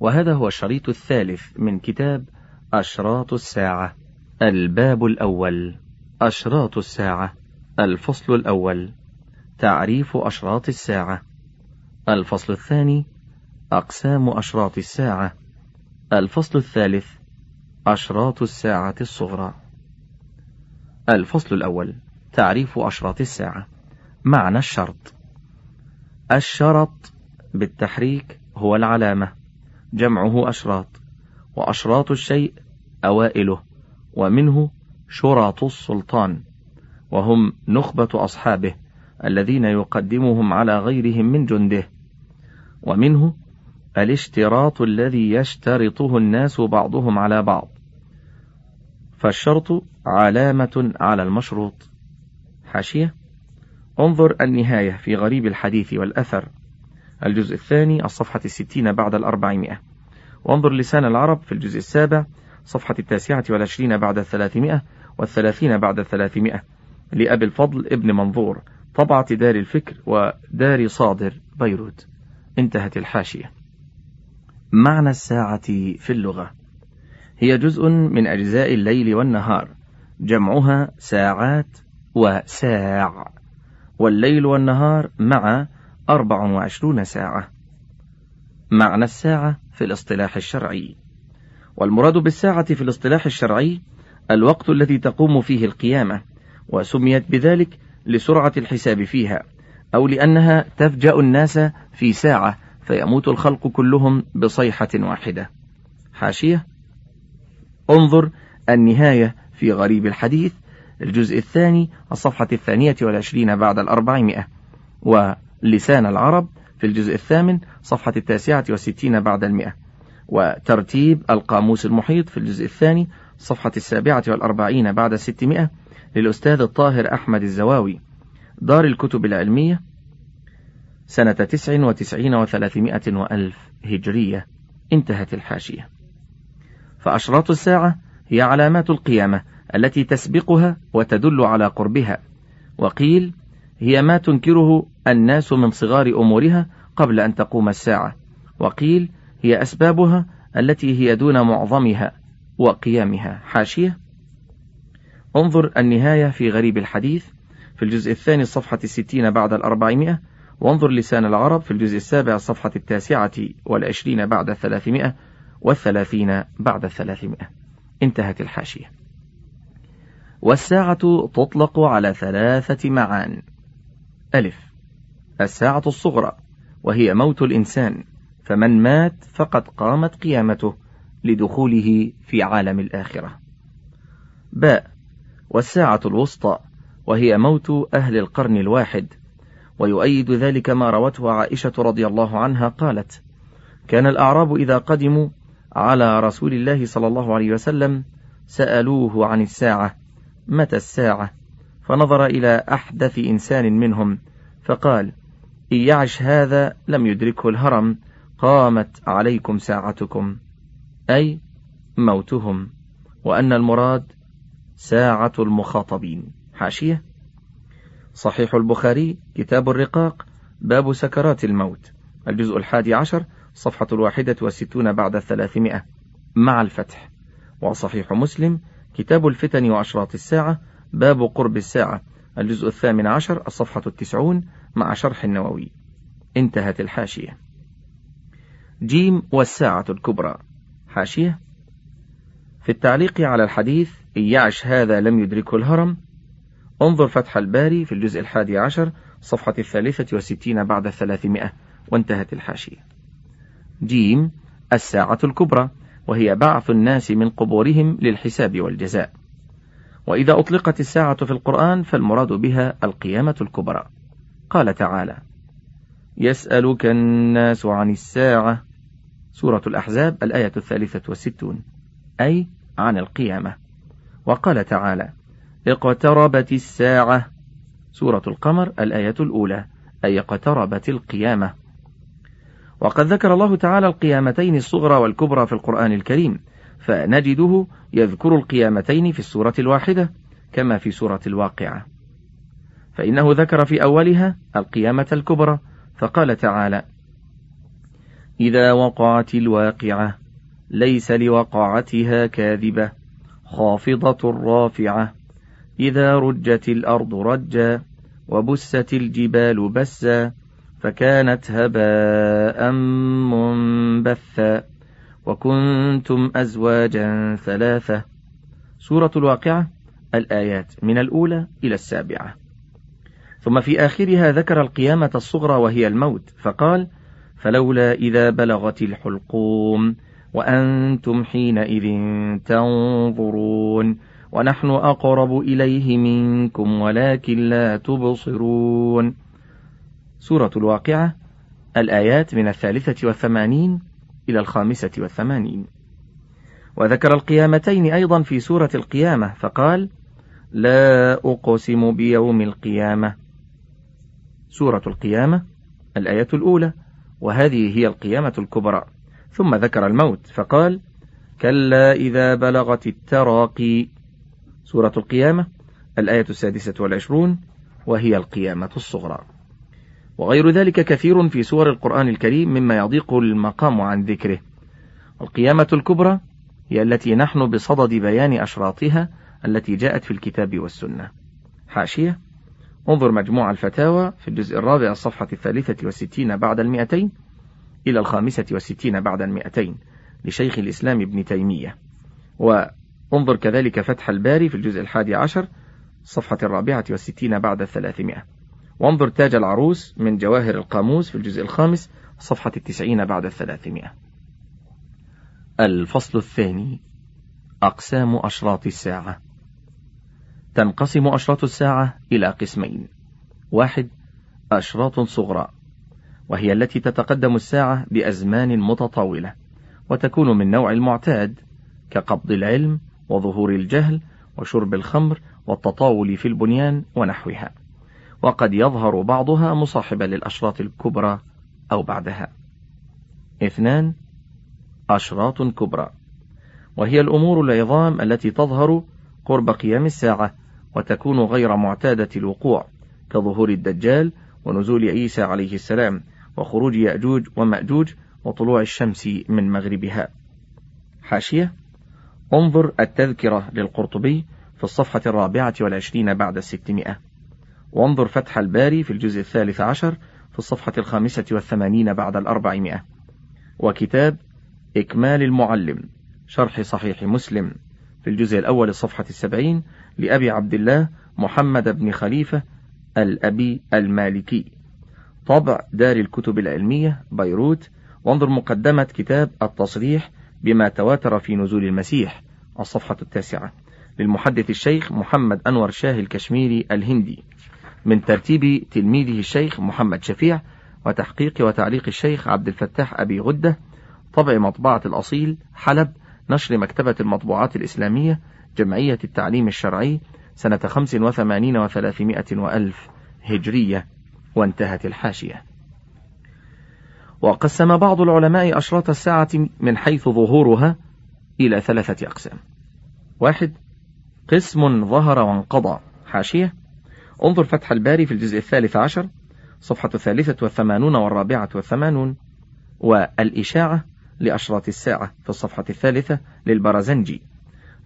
وهذا هو الشريط الثالث من كتاب أشراط الساعة الباب الأول. أشراط الساعة الفصل الأول. تعريف أشراط الساعة. الفصل الثاني أقسام أشراط الساعة. الفصل الثالث أشراط الساعة الصغرى. الفصل الأول تعريف أشراط الساعة. معنى الشرط. الشرط بالتحريك هو العلامة. جمعه أشراط وأشراط الشيء أوائله ومنه شرط السلطان وهم نخبة أصحابه الذين يقدمهم على غيرهم من جنده ومنه الاشتراط الذي يشترطه الناس بعضهم على بعض. فالشرط علامة على المشروط. حاشية. انظر النهاية في غريب الحديث والأثر. الجزء الثاني الصفحة الستين بعد الأربعمائة. وانظر لسان العرب في الجزء السابع صفحة التاسعة والعشرين بعد الثلاثمائة والثلاثين بعد الثلاثمائة لأبي الفضل ابن منظور طبعة دار الفكر ودار صادر بيروت. انتهت الحاشية. معنى الساعة في اللغة. هي جزء من أجزاء الليل والنهار. جمعها ساعات وساع. والليل والنهار مع أربع وعشرون ساعة. معنى الساعة في الاصطلاح الشرعي. والمراد بالساعة في الاصطلاح الشرعي الوقت الذي تقوم فيه القيامة وسميت بذلك لسرعة الحساب فيها أو لأنها تفجأ الناس في ساعة فيموت الخلق كلهم بصيحة واحدة. حاشية. انظر النهاية في غريب الحديث الجزء الثاني الصفحة الثانية والعشرين بعد الأربعمائة ولسان العرب في الجزء الثامن صفحة التاسعة والستين بعد المئة. وترتيب القاموس المحيط في الجزء الثاني صفحة السابعة والأربعين بعد الستمائة للأستاذ الطاهر أحمد الزواوي. دار الكتب العلمية سنة تسع وتسعين وثلاثمائة وألف هجرية. انتهت الحاشية. فأشراط الساعة هي علامات القيامة التي تسبقها وتدل على قربها. وقيل هي ما تنكره الناس من صغار أمورها قبل أن تقوم الساعة. وقيل هي أسبابها التي هي دون معظمها وقيامها. حاشية. انظر النهاية في غريب الحديث في الجزء الثاني الصفحة الستين بعد الأربعمائة وانظر لسان العرب في الجزء السابع الصفحة التاسعة والعشرين بعد الثلاثمائة والثلاثين بعد الثلاثمائة. انتهت الحاشية. والساعة تطلق على ثلاثة معان. ألف. الساعة الصغرى وهي موت الإنسان فمن مات فقد قامت قيامته لدخوله في عالم الآخرة. باء. والساعة الوسطى وهي موت أهل القرن الواحد ويؤيد ذلك ما روته عائشة رضي الله عنها قالت كان الأعراب إذا قدموا على رسول الله صلى الله عليه وسلم سألوه عن الساعة متى الساعة؟ فنظر إلى أحدث إنسان منهم فقال إن يعش هذا لم يدركه الهرم قامت عليكم ساعتكم. أي موتهم. وأن المراد ساعة المخاطبين. حاشية. صحيح البخاري كتاب الرقاق باب سكرات الموت. الجزء الحادي عشر صفحة الواحدة والستون بعد الثلاثمائة. مع الفتح. وصحيح مسلم كتاب الفتن وأشراط الساعة باب قرب الساعة الجزء الثامن عشر الصفحة التسعون مع شرح النووي. انتهت الحاشية. جيم والساعة الكبرى. حاشية. في التعليق على الحديث إن يعش هذا لم يدركه الهرم؟ انظر فتح الباري في الجزء الحادي عشر صفحة الثالثة والستين بعد الثلاثمائة وانتهت الحاشية. جيم الساعة الكبرى وهي بعث الناس من قبورهم للحساب والجزاء. وإذا أطلقت الساعة في القرآن فالمراد بها القيامة الكبرى. قال تعالى يسألك الناس عن الساعة. سورة الأحزاب الآية الثالثة والستون أي عن القيامة. وقال تعالى اقتربت الساعة. سورة القمر الآية الأولى أي اقتربت القيامة. وقد ذكر الله تعالى القيامتين الصغرى والكبرى في القرآن الكريم. فنجده يذكر القيامتين في السورة الواحدة كما في سورة الواقعة. فإنه ذكر في أولها القيامة الكبرى فقال تعالى إذا وقعت الواقعة ليس لوقعتها كاذبة خافضة رافعة. إذا رجت الأرض رجا وبست الجبال بسا فكانت هباء منبثا. وكنتم أزواجا ثلاثة. سورة الواقعة الآيات من الأولى إلى السابعة. ثم في آخرها ذكر القيامة الصغرى وهي الموت فقال فلولا إذا بلغت الحلقوم وأنتم حينئذ تنظرون ونحن أقرب إليه منكم ولكن لا تبصرون. سورة الواقعة الآيات من الثالثة والثمانين إلى الخامسة والثمانين. وذكر القيامتين أيضا في سورة القيامة فقال لا أقسم بيوم القيامة. سورة القيامة الآية الأولى وهذه هي القيامة الكبرى. ثم ذكر الموت فقال كلا إذا بلغت التراقي. سورة القيامة الآية السادسة والعشرون وهي القيامة الصغرى. وغير ذلك كثير في سور القرآن الكريم مما يضيق المقام عن ذكره. القيامة الكبرى هي التي نحن بصدد بيان أشراطها التي جاءت في الكتاب والسنة. حاشية. انظر مجموع الفتاوى في الجزء الرابع الصفحة الثالثة والستين بعد المئتين إلى الخامسة والستين بعد المئتين لشيخ الإسلام ابن تيمية. وانظر كذلك فتح الباري في الجزء الحادي عشر الصفحة الرابعة والستين بعد الثلاثمائة. وانظر تاج العروس من جواهر القاموس في الجزء الخامس صفحة التسعين بعد الثلاثمائة. الفصل الثاني. أقسام أشراط الساعة. تنقسم أشراط الساعة إلى قسمين. واحد أشراط صغرى وهي التي تتقدم الساعة بأزمان متطاولة وتكون من نوع المعتاد كقبض العلم وظهور الجهل وشرب الخمر والتطاول في البنيان ونحوها. وقد يظهر بعضها مصاحبا للأشراط الكبرى أو بعدها. اثنان أشراط كبرى. وهي الأمور العظام التي تظهر قرب قيام الساعة وتكون غير معتادة الوقوع كظهور الدجال ونزول عيسى عليه السلام وخروج يأجوج ومأجوج وطلوع الشمس من مغربها. حاشية انظر التذكرة للقرطبي في الصفحة الرابعة والعشرين بعد الستمائة وانظر فتح الباري في الجزء الثالث عشر في الصفحة الخامسة والثمانين بعد الأربعمائة. وكتاب إكمال المعلم شرح صحيح مسلم في الجزء الأول الصفحة السبعين لأبي عبد الله محمد بن خليفة الأبي المالكي. طبع دار الكتب العلمية بيروت. وانظر مقدمة كتاب التصريح بما تواتر في نزول المسيح الصفحة التاسعة للمحدث الشيخ محمد أنور شاه الكشميري الهندي. من ترتيب تلميذه الشيخ محمد شفيع وتحقيق وتعليق الشيخ عبد الفتاح أبي غدة طبع مطبعة الأصيل حلب نشر مكتبة المطبوعات الإسلامية جمعية التعليم الشرعي سنة خمس وثمانين وثلاثمائة وألف هجرية وانتهت الحاشية. وقسم بعض العلماء أشراط الساعة من حيث ظهورها إلى ثلاثة أقسام. واحد قسم ظهر وانقضى. حاشية. انظر فتح الباري في الجزء الثالث عشر صفحة الثالثة والثمانون والرابعة والثمانون والإشاعة لأشراط الساعة في الصفحة الثالثة للبرزنجي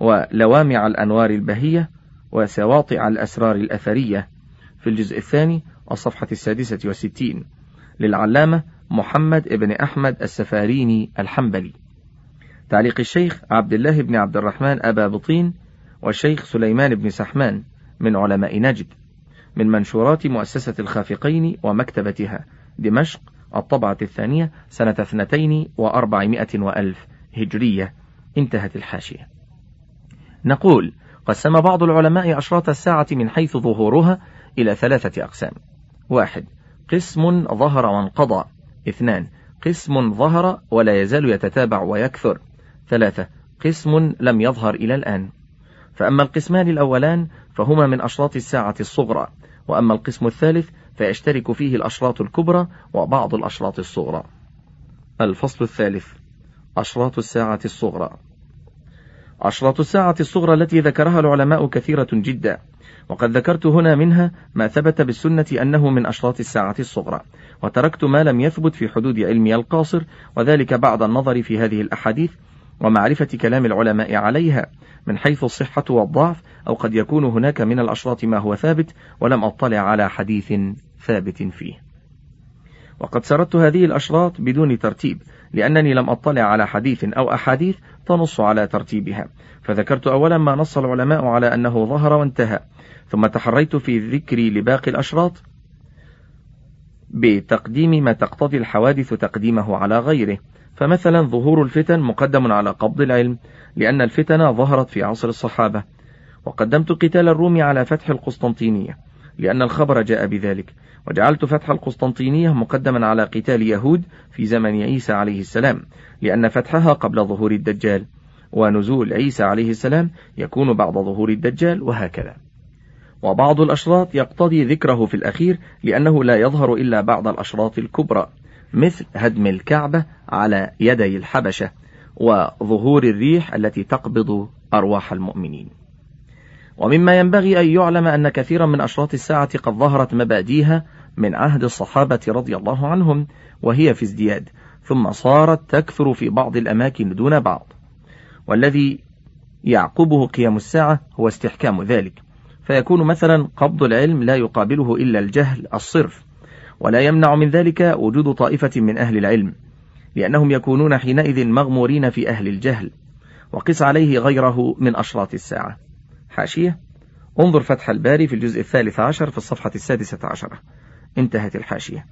ولوامع الأنوار البهية وسواطع الأسرار الأثرية في الجزء الثاني الصفحة السادسة والستين للعلامة محمد ابن أحمد السفاريني الحنبلي. تعليق الشيخ عبد الله بن عبد الرحمن أبا بطين والشيخ سليمان بن سحمان من علماء نجد من منشورات مؤسسة الخافقين ومكتبتها. دمشق الطبعة الثانية سنة اثنتين وأربعمائة وألف هجرية. انتهت الحاشية. نقول قسم بعض العلماء أشراط الساعة من حيث ظهورها إلى ثلاثة أقسام. واحد قسم ظهر وانقضى. اثنان قسم ظهر ولا يزال يتتابع ويكثر. ثلاثة قسم لم يظهر إلى الآن. فأما القسمان الأولان فهما من أشراط الساعة الصغرى. وأما القسم الثالث فيشترك فيه الأشراط الكبرى وبعض الأشراط الصغرى. الفصل الثالث. أشراط الساعة الصغرى. أشراط الساعة الصغرى التي ذكرها العلماء كثيرة جدا. وقد ذكرت هنا منها ما ثبت بالسنة أنه من أشراط الساعة الصغرى. وتركت ما لم يثبت في حدود علمي القاصر وذلك بعد النظر في هذه الأحاديث ومعرفة كلام العلماء عليها من حيث الصحة والضعف أو قد يكون هناك من الأشراط ما هو ثابت ولم أطلع على حديث ثابت فيه. وقد سردت هذه الأشراط بدون ترتيب لأنني لم أطلع على حديث أو أحاديث تنص على ترتيبها. فذكرت أولا ما نص العلماء على أنه ظهر وانتهى. ثم تحريت في ذكري لباقي الأشراط بتقديم ما تقتضي الحوادث تقديمه على غيره. فمثلا ظهور الفتن مقدم على قبض العلم لأن الفتن ظهرت في عصر الصحابة. وقدمت قتال الروم على فتح القسطنطينية لأن الخبر جاء بذلك. وجعلت فتح القسطنطينية مقدما على قتال يهود في زمن عيسى عليه السلام لأن فتحها قبل ظهور الدجال. ونزول عيسى عليه السلام يكون بعد ظهور الدجال وهكذا. وبعض الأشراط يقتضي ذكره في الأخير لأنه لا يظهر إلا بعد الأشراط الكبرى. مثل هدم الكعبة على يدي الحبشة وظهور الريح التي تقبض أرواح المؤمنين. ومما ينبغي أن يعلم أن كثيرا من أشراط الساعة قد ظهرت مباديها من عهد الصحابة رضي الله عنهم وهي في ازدياد ثم صارت تكثر في بعض الأماكن دون بعض. والذي يعقبه قيام الساعة هو استحكام ذلك. فيكون مثلا قبض العلم لا يقابله إلا الجهل الصرف. ولا يمنع من ذلك وجود طائفة من أهل العلم لأنهم يكونون حينئذ مغمورين في أهل الجهل وقس عليه غيره من أشراط الساعة. حاشية انظر فتح الباري في الجزء الثالث عشر في الصفحة السادسة عشرة. انتهت الحاشية.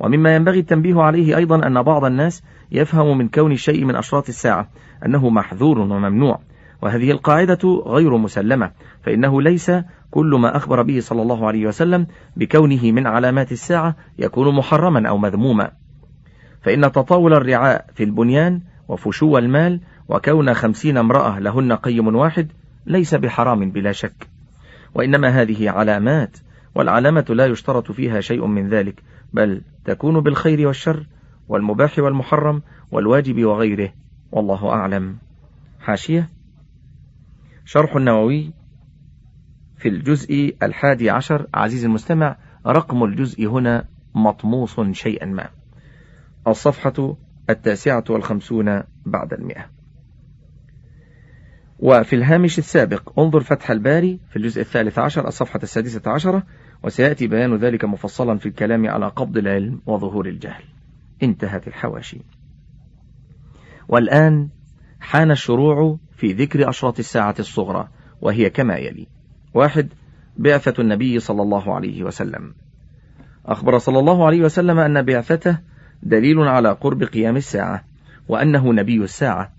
ومما ينبغي التنبيه عليه أيضا أن بعض الناس يفهم من كون الشيء من أشراط الساعة أنه محذور وممنوع. وهذه القاعدة غير مسلمة فإنه ليس كل ما أخبر به صلى الله عليه وسلم بكونه من علامات الساعة يكون محرما أو مذموما. فإن تطاول الرعاء في البنيان وفشو المال وكون خمسين امرأة لهن قيم واحد ليس بحرام بلا شك. وإنما هذه علامات والعلامة لا يشترط فيها شيء من ذلك بل تكون بالخير والشر والمباح والمحرم والواجب وغيره. والله أعلم. حاشية. شرح النووي في الجزء الحادي عشر. عزيز المستمع رقم الجزء هنا مطموس شيئا ما. الصفحة التاسعة والخمسون بعد المئة. وفي الهامش السابق انظر فتح الباري في الجزء الثالث عشر الصفحة السادسة عشرة وسيأتي بيان ذلك مفصلا في الكلام على قبض العلم وظهور الجهل. انتهت الحواشي. والآن حان الشروع في ذكر أشراط الساعة الصغرى وهي كما يلي. واحد بعثة النبي صلى الله عليه وسلم. أخبر صلى الله عليه وسلم أن بعثته دليل على قرب قيام الساعة وأنه نبي الساعة.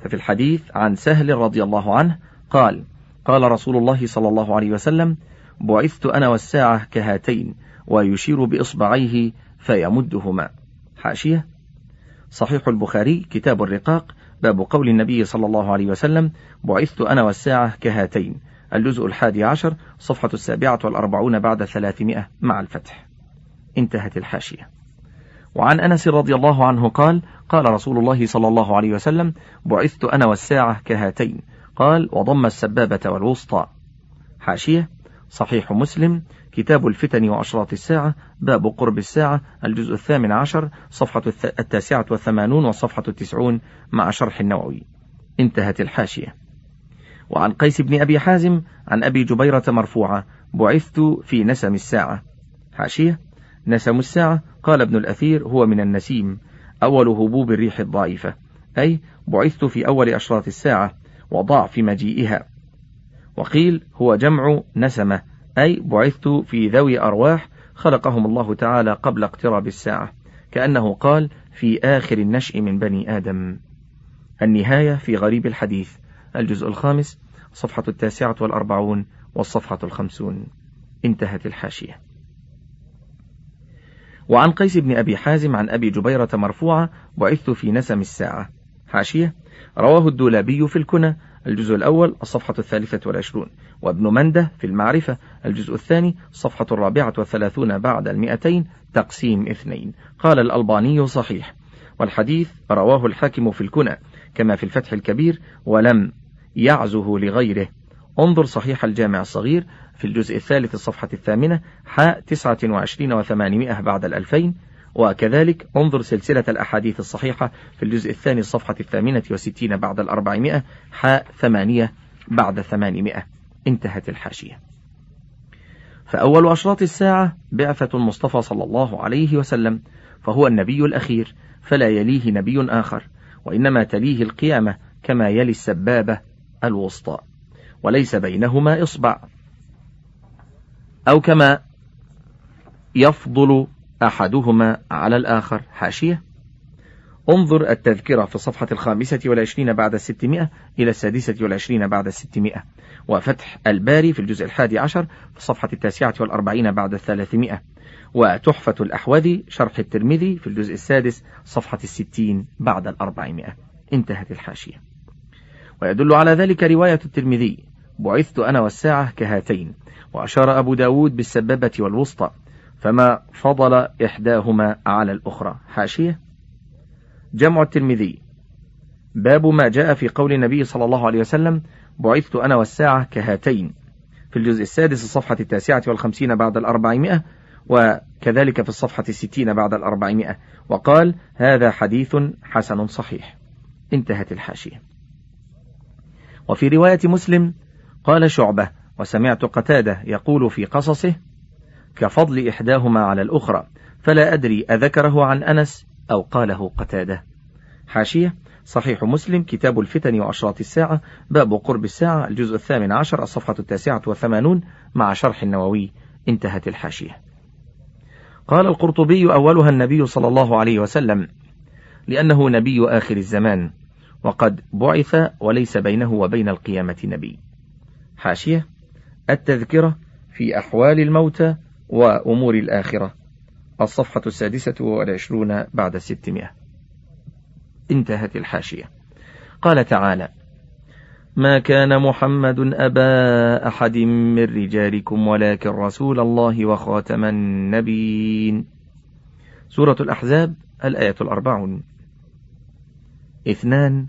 ففي الحديث عن سهل رضي الله عنه قال قال رسول الله صلى الله عليه وسلم بعثت أنا والساعة كهاتين ويشير بإصبعيه فيمدهما حاشية. صحيح البخاري كتاب الرقاق باب قول النبي صلى الله عليه وسلم بعثت أنا والساعة كهاتين. الجزء الحادي عشر صفحة السابعة والأربعون بعد ثلاثمائة مع الفتح. انتهت الحاشية. وعن أنس رضي الله عنه قال قال رسول الله صلى الله عليه وسلم بعثت أنا والساعة كهاتين. قال وضم السبابة والوسطى. حاشية صحيح مسلم كتاب الفتن وأشراط الساعة باب قرب الساعة الجزء الثامن عشر صفحة التاسعة والثمانون والصفحة التسعون مع شرح النووي. انتهت الحاشية. وعن قيس بن أبي حازم عن أبي جبيرة مرفوعة بعثت في نسم الساعة. حاشية. نسم الساعة قال ابن الأثير هو من النسيم أول هبوب الريح الضعيفة. أي بعثت في أول أشراط الساعة وضعف مجيئها. وقيل هو جمع نسمة. أي بعثت في ذوي أرواح خلقهم الله تعالى قبل اقتراب الساعة كأنه قال في آخر النشء من بني آدم. النهاية في غريب الحديث الجزء الخامس صفحة التاسعة والأربعون والصفحة الخمسون. انتهت الحاشية. وعن قيس بن أبي حازم عن أبي جبيرة مرفوعة بعثت في نسم الساعة. حاشية رواه الدولابي في الكنى الجزء الأول الصفحة الثالثة والعشرون وابن مندة في المعرفة الجزء الثاني الصفحة الرابعة والثلاثون بعد المئتين تقسيم اثنين. قال الألباني صحيح والحديث رواه الحاكم في الكنى كما في الفتح الكبير ولم يعزه لغيره. انظر صحيح الجامع الصغير في الجزء الثالث الصفحة الثامنة حاء تسعة وعشرين وثمانمائة بعد الألفين وكذلك انظر سلسلة الأحاديث الصحيحة في الجزء الثاني الصفحة الثامنة وستين بعد الأربعمائة حاء ثمانية بعد ثمانمائة. انتهت الحاشية. فأول أشراط الساعة بعثة المصطفى صلى الله عليه وسلم فهو النبي الأخير فلا يليه نبي آخر وإنما تليه القيامة كما يلي السبابة الوسطى. وليس بينهما إصبع. أو كما يفضل أحدهما على الآخر. حاشية. انظر التذكرة في الصفحة الخامسة والعشرين بعد الستمائة إلى السادسة والعشرين بعد الستمائة. وفتح الباري في الجزء الحادي عشر في الصفحة التاسعة والأربعين بعد الثلاثمائة. وتحفة الأحوذي شرح الترمذي في الجزء السادس صفحة الستين بعد الأربعمائة. انتهت الحاشية. ويدل على ذلك رواية الترمذي. بعثت أنا والساعة كهاتين. وأشار أبو داود بالسبابة والوسطى. فما فضل إحداهما على الأخرى. حاشية. جمع الترمذي. باب ما جاء في قول النبي صلى الله عليه وسلم بعثت أنا والساعة كهاتين في الجزء السادس الصفحة التاسعة والخمسين بعد الأربعمائة وكذلك في الصفحة الستين بعد الأربعمائة وقال هذا حديث حسن صحيح انتهت الحاشية. وفي رواية مسلم قال شعبة وسمعت قتادة يقول في قصصه كفضل إحداهما على الأخرى فلا أدري أذكره عن أنس أو قاله قتادة. حاشية صحيح مسلم كتاب الفتن وأشراط الساعة باب قرب الساعة الجزء الثامن عشر الصفحة التاسعة والثمانون مع شرح النووي. انتهت الحاشية. قال القرطبي أولها النبي صلى الله عليه وسلم لأنه نبي آخر الزمان وقد بعث وليس بينه وبين القيامة نبي. حاشية التذكرة في أحوال الموتى وأمور الآخرة. الصفحة السادسة والعشرون بعد الستمائة انتهت الحاشية. قال تعالى ما كان محمد أبا أحد من رجالكم ولكن رسول الله وخاتم النبيين. سورة الأحزاب الآية الأربعون. اثنان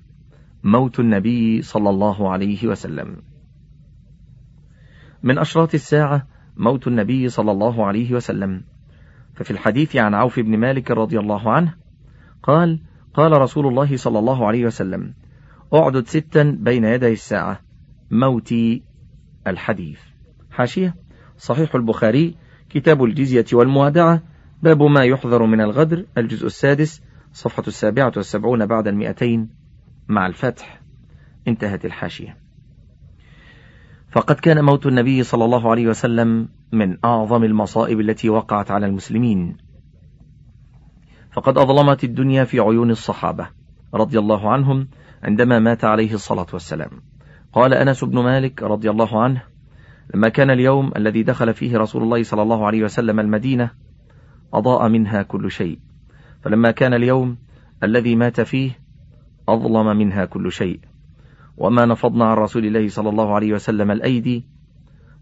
موت النبي صلى الله عليه وسلم. من أشراط الساعة موت النبي صلى الله عليه وسلم. ففي الحديث عن عوف بن مالك رضي الله عنه قال قال رسول الله صلى الله عليه وسلم أعدد ستا بين يدي الساعة. موتي الحديث. حاشية. صحيح البخاري كتاب الجزية والموادعة باب ما يحذر من الغدر الجزء السادس صفحة السابعة والسبعون بعد المئتين مع الفتح. انتهت الحاشية. فقد كان موت النبي صلى الله عليه وسلم من أعظم المصائب التي وقعت على المسلمين. فقد أظلمت الدنيا في عيون الصحابة رضي الله عنهم عندما مات عليه الصلاة والسلام. قال أنس بن مالك رضي الله عنه لما كان اليوم الذي دخل فيه رسول الله صلى الله عليه وسلم المدينة أضاء منها كل شيء. فلما كان اليوم الذي مات فيه أظلم منها كل شيء. وما نفضنا عن رسول الله صلى الله عليه وسلم الأيدي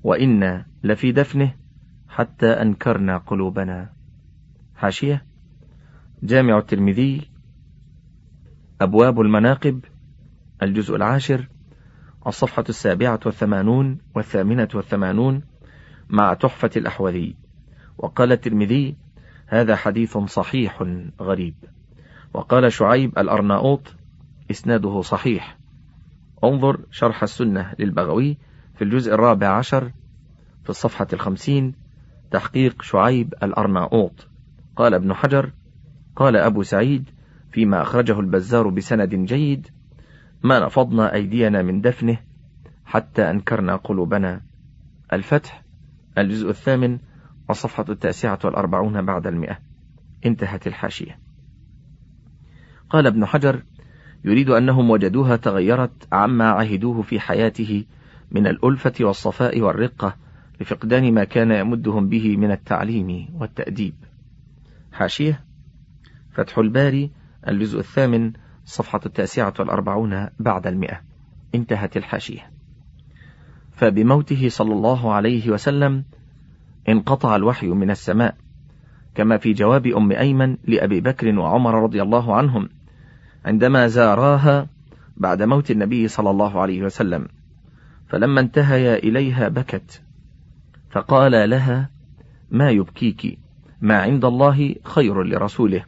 وإنا لفي دفنه حتى أنكرنا قلوبنا. حاشية جامع الترمذي أبواب المناقب الجزء العاشر الصفحة السابعة والثمانون والثامنة والثمانون مع تحفة الأحوذي. وقال الترمذي هذا حديث صحيح غريب. وقال شعيب الأرناؤوط إسناده صحيح. انظر شرح السنة للبغوي في الجزء الرابع عشر في الصفحة الخمسين تحقيق شعيب الأرناؤوط. قال ابن حجر قال أبو سعيد فيما أخرجه البزار بسند جيد ما نفضنا أيدينا من دفنه حتى أنكرنا قلوبنا. الفتح الجزء الثامن الصفحة التاسعة والأربعون بعد المئة. انتهت الحاشية. قال ابن حجر يريد أنهم وجدوها تغيرت عما عهدوه في حياته من الألفة والصفاء والرقة لفقدان ما كان يمدهم به من التعليم والتأديب. حاشية فتح الباري الجزء الثامن صفحة التاسعة والأربعون بعد المئة. انتهت الحاشية. فبموته صلى الله عليه وسلم انقطع الوحي من السماء كما في جواب أم أيمن لأبي بكر وعمر رضي الله عنهم. عندما زاراها بعد موت النبي صلى الله عليه وسلم فلما انتهيا إليها بكت فقال لها ما يبكيك؟ ما عند الله خير لرسوله.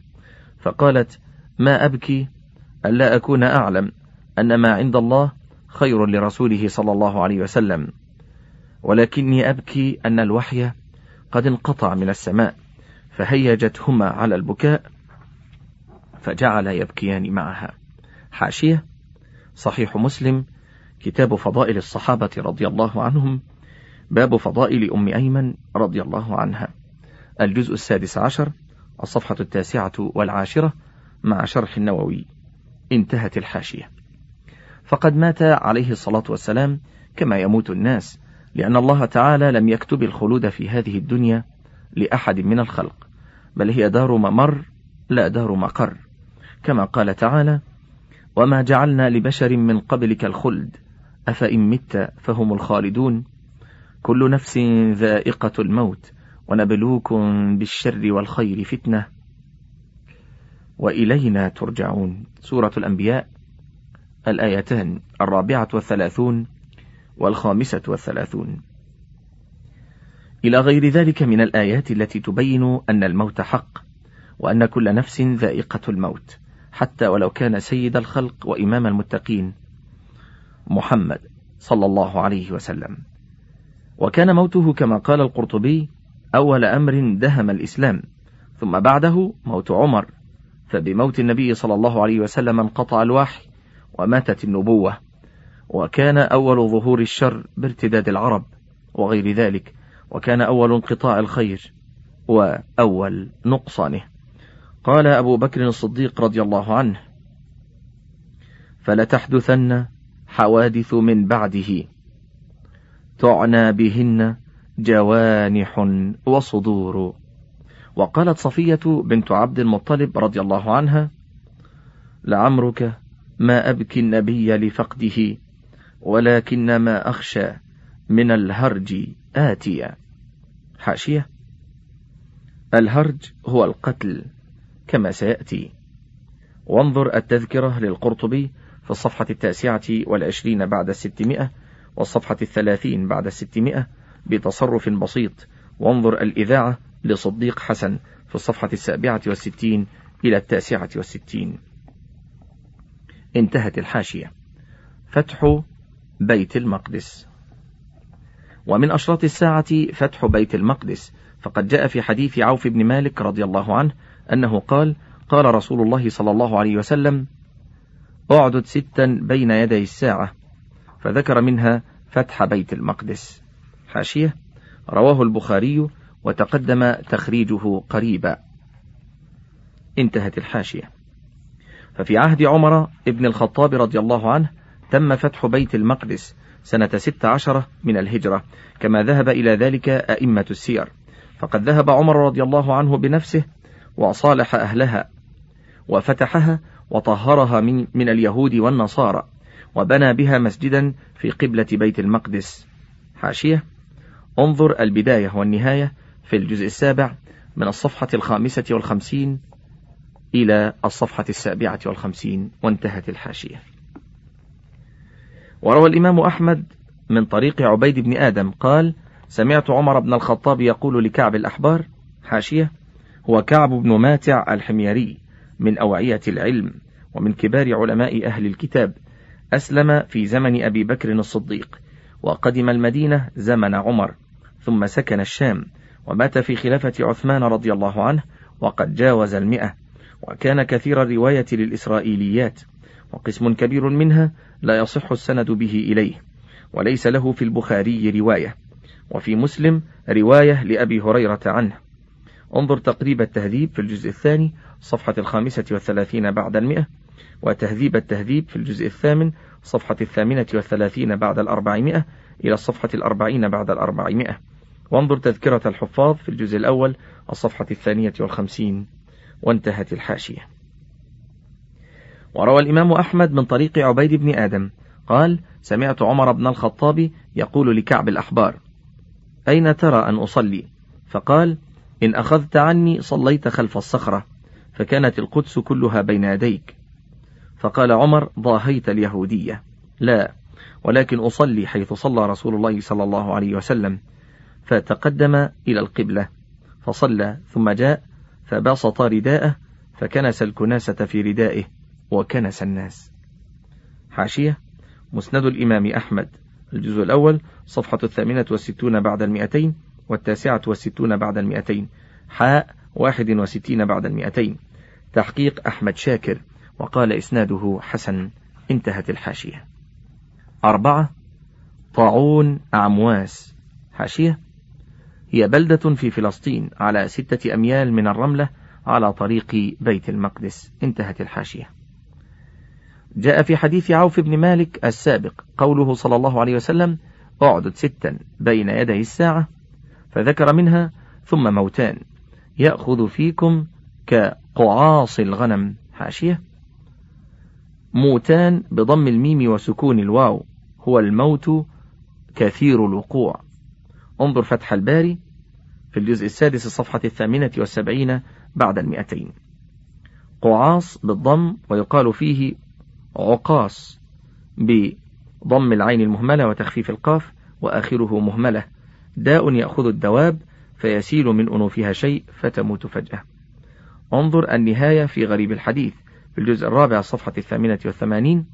فقالت ما أبكي؟ ألا أكون أعلم أن ما عند الله خير لرسوله صلى الله عليه وسلم. ولكني أبكي أن الوحي قد انقطع من السماء فهيجتهما على البكاء فجعل يبكيان معها. حاشية. صحيح مسلم. كتاب فضائل الصحابة رضي الله عنهم. باب فضائل أم أيمن رضي الله عنها. الجزء السادس عشر. الصفحة التاسعة والعاشرة مع شرح النووي. انتهت الحاشية. فقد مات عليه الصلاة والسلام كما يموت الناس لأن الله تعالى لم يكتب الخلود في هذه الدنيا لأحد من الخلق بل هي دار ممر لا دار مقر. كما قال تعالى وما جعلنا لبشر من قبلك الخلد أفإن مت فهم الخالدون كل نفس ذائقة الموت ونبلوكم بالشر والخير فتنة وإلينا ترجعون سورة الأنبياء الآيتان الرابعة والثلاثون والخامسة والثلاثون إلى غير ذلك من الآيات التي تبين أن الموت حق وأن كل نفس ذائقة الموت حتى ولو كان سيد الخلق وإمام المتقين محمد صلى الله عليه وسلم. وكان موته كما قال القرطبي أول أمر دهم الإسلام ثم بعده موت عمر. فبموت النبي صلى الله عليه وسلم انقطع الوحي وماتت النبوة. وكان أول ظهور الشر بارتداد العرب وغير ذلك. وكان أول انقطاع الخير وأول نقصانه. قال أبو بكر الصديق رضي الله عنه فلتحدثن حوادث من بعده تعنى بهن جوانح وصدور. وقالت صفية بنت عبد المطلب رضي الله عنها لعمرك ما أبكي النبي لفقده ولكن ما أخشى من الهرج آتيا. حاشية. الهرج هو القتل. كما سيأتي. وانظر التذكرة للقرطبي في الصفحة التاسعة والعشرين بعد الستمائة والصفحة الثلاثين بعد الستمائة بتصرف بسيط. وانظر الإذاعة لصديق حسن في الصفحة السابعة والستين إلى التاسعة والستين. انتهت الحاشية. فتح بيت المقدس. ومن أشراط الساعة فتح بيت المقدس. فقد جاء في حديث عوف بن مالك رضي الله عنه أنه قال قال رسول الله صلى الله عليه وسلم أعدد ستا بين يدي الساعة. فذكر منها فتح بيت المقدس. حاشية. رواه البخاري وتقدم تخريجه قريبا. انتهت الحاشية. ففي عهد عمر ابن الخطاب رضي الله عنه تم فتح بيت المقدس سنة ست عشرة من الهجرة كما ذهب إلى ذلك أئمة السير. فقد ذهب عمر رضي الله عنه بنفسه وصالح أهلها وفتحها وطهرها من, من اليهود والنصارى وبنى بها مسجدا في قبلة بيت المقدس. حاشية انظر البداية والنهاية في الجزء السابع من الصفحة الخامسة والخمسين إلى الصفحة السابعة والخمسين وانتهت الحاشية. وروى الإمام أحمد من طريق عبيد بن آدم قال سمعت عمر بن الخطاب يقول لكعب الأحبار حاشية هو كعب بن ماتع الحميري من أوعية العلم ومن كبار علماء أهل الكتاب أسلم في زمن أبي بكر الصديق وقدم المدينة زمن عمر ثم سكن الشام ومات في خلافة عثمان رضي الله عنه وقد جاوز المئة وكان كثير الرواية للإسرائيليات وقسم كبير منها لا يصح السند به إليه وليس له في البخاري رواية وفي مسلم رواية لأبي هريرة عنه. انظر تقريب التهذيب في الجزء الثاني صفحة الخامسة والثلاثين بعد المئة وتهذيب التهذيب في الجزء الثامن صفحة الثامنة والثلاثين بعد الأربعمائة إلى الصفحة الأربعين بعد الأربعمائة. وانظر تذكرة الحفاظ في الجزء الأول الصفحة الثانية والخمسين. وانتهت الحاشية. وروى الإمام أحمد من طريق عبيد بن آدم قال سمعت عمر بن الخطاب يقول لكعب الأحبار أين ترى أن أصلي؟ فقال إن أخذت عني صليت خلف الصخرة فكانت القدس كلها بين يديك. فقال عمر ضاهيت اليهودية. لا ولكن أصلي حيث صلى رسول الله صلى الله عليه وسلم. فتقدم إلى القبلة. فصلى ثم جاء فبسط رداءه فكنس الكناسة في ردائه وكنس الناس. حاشية مسند الإمام أحمد. الجزء الأول صفحة الثامنة والستون بعد المئتين. والتاسعة والستون بعد المئتين. حاء واحد وستين بعد المئتين. تحقيق أحمد شاكر وقال إسناده حسن. انتهت الحاشية. أربعة. طاعون عمواس حاشية. هي بلدة في فلسطين على ستة أميال من الرملة على طريق بيت المقدس. انتهت الحاشية. جاء في حديث عوف بن مالك السابق قوله صلى الله عليه وسلم أعدد ستا بين يدي الساعة فذكر منها ثم موتان. يأخذ فيكم كقعاص الغنم. حاشية. موتان بضم الميم وسكون الواو. هو الموت كثير الوقوع. انظر فتح الباري في الجزء السادس الصفحة الثامنة والسبعين بعد المئتين. قعاص بالضم ويقال فيه عقاص بضم العين المهملة وتخفيف القاف وآخره مهملة. داء يأخذ الدواب فيسيل من أنوفها شيء فتموت فجأة. انظر النهاية في غريب الحديث في الجزء الرابع الصفحة الثامنة والثمانين.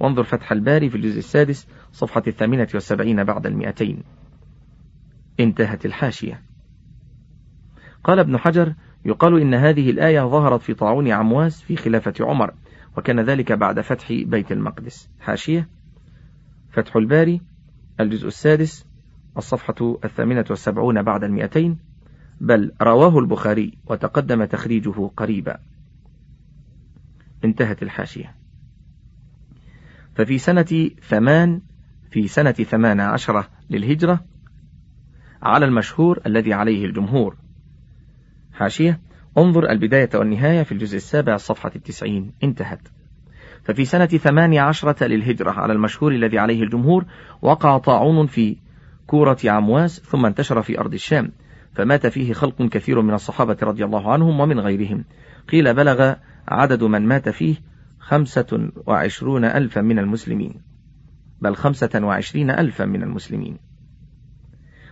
وانظر فتح الباري في الجزء السادس صفحة الثامنة والسبعين بعد المئتين. انتهت الحاشية. قال ابن حجر يقال إن هذه الآية ظهرت في طاعون عمواس في خلافة عمر وكان ذلك بعد فتح بيت المقدس. حاشية. فتح الباري الجزء السادس الصفحة الثامنة والسبعون بعد المئتين بل رواه البخاري وتقدم تخريجه قريبا. انتهت الحاشية. ففي سنة ثمان في سنة ثمان عشرة للهجرة على المشهور الذي عليه الجمهور. حاشية انظر البداية والنهاية في الجزء السابع الصفحة التسعين. انتهت. ففي سنة ثمان عشرة للهجرة على المشهور الذي عليه الجمهور وقع طاعون في كورة عمواس ثم انتشر في أرض الشام فمات فيه خلق كثير من الصحابة رضي الله عنهم ومن غيرهم. قيل بلغ عدد من مات فيه خمسة وعشرون ألفا من المسلمين. بل خمسة وعشرين ألفا من المسلمين.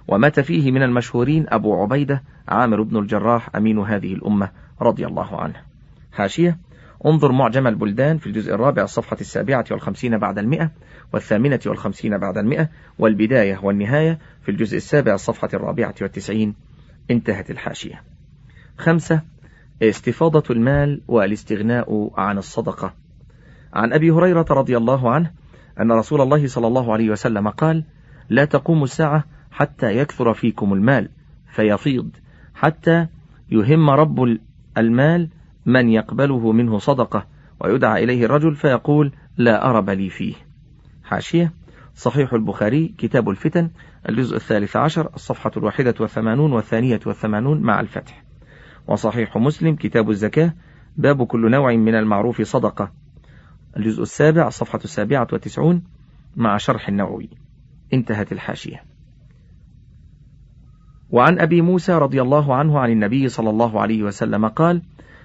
ومات فيه من المشهورين أبو عبيدة عامر بن الجراح أمين هذه الأمة رضي الله عنه. حاشية. انظر معجم البلدان في الجزء الرابع الصفحة السابعة والخمسين بعد المئة والثامنة والخمسين بعد المئة والبداية والنهاية في الجزء السابع الصفحة الرابعة والتسعين انتهت الحاشية. خمسة استفاضة المال والاستغناء عن الصدقة. عن أبي هريرة رضي الله عنه أن رسول الله صلى الله عليه وسلم قال لا تقوم الساعة حتى يكثر فيكم المال فيفيض حتى يهم رب المال من يقبله منه صدقة ويدعى إليه الرجل فيقول لا أرب لي فيه. حاشية صحيح البخاري كتاب الفتن الجزء الثالث عشر الصفحة الواحدة والثمانون والثانية والثمانون مع الفتح. وصحيح مسلم كتاب الزكاة باب كل نوع من المعروف صدقة. الجزء السابع الصفحة السابعة والتسعون مع شرح النووي. انتهت الحاشية. وعن أبي موسى رضي الله عنه عن النبي صلى الله عليه وسلم قال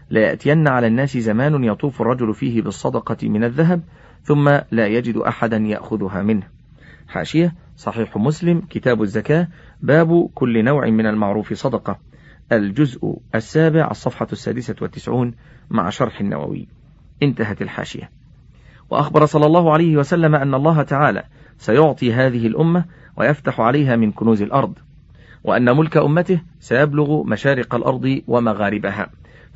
لا يأتين على الناس زمان يطوف الرجل فيه بالصدقة من الذهب ثم لا يجد أحدا يأخذها منه. حاشية صحيح مسلم كتاب الزكاة باب كل نوع من المعروف صدقة. الجزء السابع الصفحة السادسة والتسعون مع شرح النووي. انتهت الحاشية. وأخبر صلى الله عليه وسلم أن الله تعالى سيعطي هذه الأمة ويفتح عليها من كنوز الأرض وأن ملك أمته سيبلغ مشارق الأرض ومغاربها.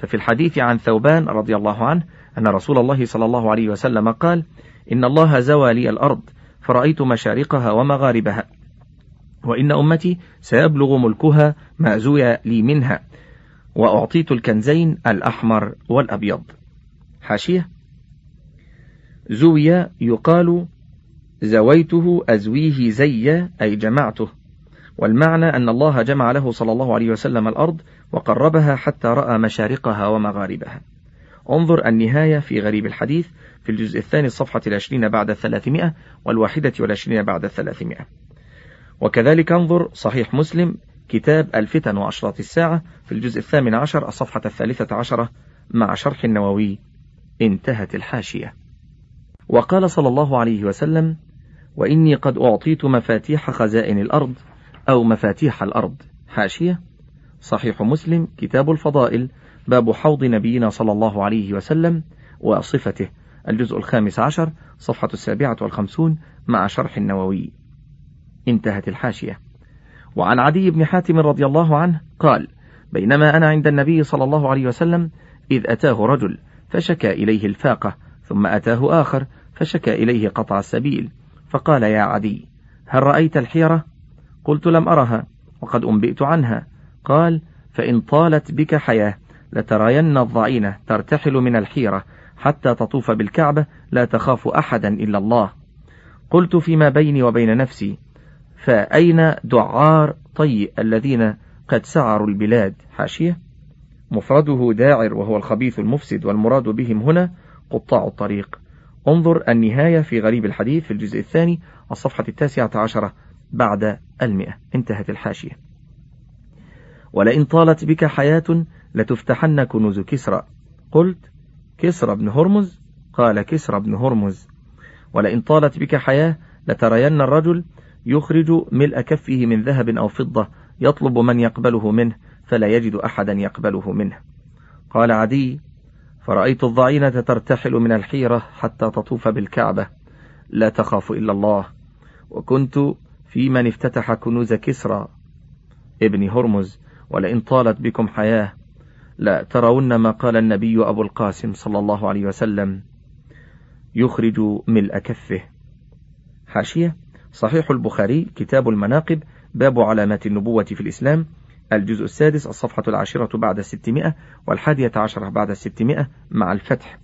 ففي الحديث عن ثوبان رضي الله عنه أن رسول الله صلى الله عليه وسلم قال إن الله زوى لي الأرض فرأيت مشارقها ومغاربها وإن أمتي سيبلغ ملكها ما زوي لي منها وأعطيت الكنزين الأحمر والأبيض. حاشية. زوي يقال زويته أزويه زي أي جمعته. والمعنى أن الله جمع له صلى الله عليه وسلم الأرض وقربها حتى رأى مشارقها ومغاربها. انظر النهاية في غريب الحديث في الجزء الثاني الصفحة العشرين بعد الثلاثمائة والواحدة والعشرين بعد الثلاثمائة. وكذلك انظر صحيح مسلم كتاب الفتن وأشراط الساعة في الجزء الثامن عشر الصفحة الثالثة عشرة مع شرح النووي انتهت الحاشية. وقال صلى الله عليه وسلم وإني قد أعطيت مفاتيح خزائن الأرض أو مفاتيح الأرض. حاشية. صحيح مسلم. كتاب الفضائل. باب حوض نبينا صلى الله عليه وسلم وصفته. الجزء الخامس عشر صفحة السابعة والخمسون مع شرح النووي. انتهت الحاشية. وعن عدي بن حاتم رضي الله عنه قال بينما أنا عند النبي صلى الله عليه وسلم إذ أتاه رجل فشكى إليه الفاقة ثم أتاه آخر فشكى إليه قطع السبيل. فقال يا عدي هل رأيت الحيرة؟ قلت لم أرها وقد أنبئت عنها. قال فإن طالت بك حياة لترين الضعينة ترتحل من الحيرة حتى تطوف بالكعبة لا تخاف أحدا إلا الله. قلت فيما بيني وبين نفسي فأين دعار طي الذين قد سعروا البلاد؟ حاشية. مفرده داعر وهو الخبيث المفسد والمراد بهم هنا قطاع الطريق. انظر النهاية في غريب الحديث في الجزء الثاني الصفحة التاسعة عشرة. بعد المئة. انتهت الحاشية. ولئن طالت بك حياة لتفتحن كنوز كسرى. قلت كسرى بن هرمز؟ قال كسرى بن هرمز. ولئن طالت بك حياة لترين الرجل يخرج ملء كفه من ذهب أو فضة يطلب من يقبله منه فلا يجد أحدا يقبله منه. قال عدي فرأيت الضعينة ترتحل من الحيرة حتى تطوف بالكعبة. لا تخاف إلا الله. وكنت في من افتتح كنوز كسرى ابن هرمز ولئن طالت بكم حياة لا ترون ما قال النبي أبو القاسم صلى الله عليه وسلم يخرج ملء كفه. حاشية صحيح البخاري كتاب المناقب باب علامات النبوة في الإسلام الجزء السادس الصفحة العاشرة بعد الستمائة والحادية عشرة بعد الستمائة مع الفتح.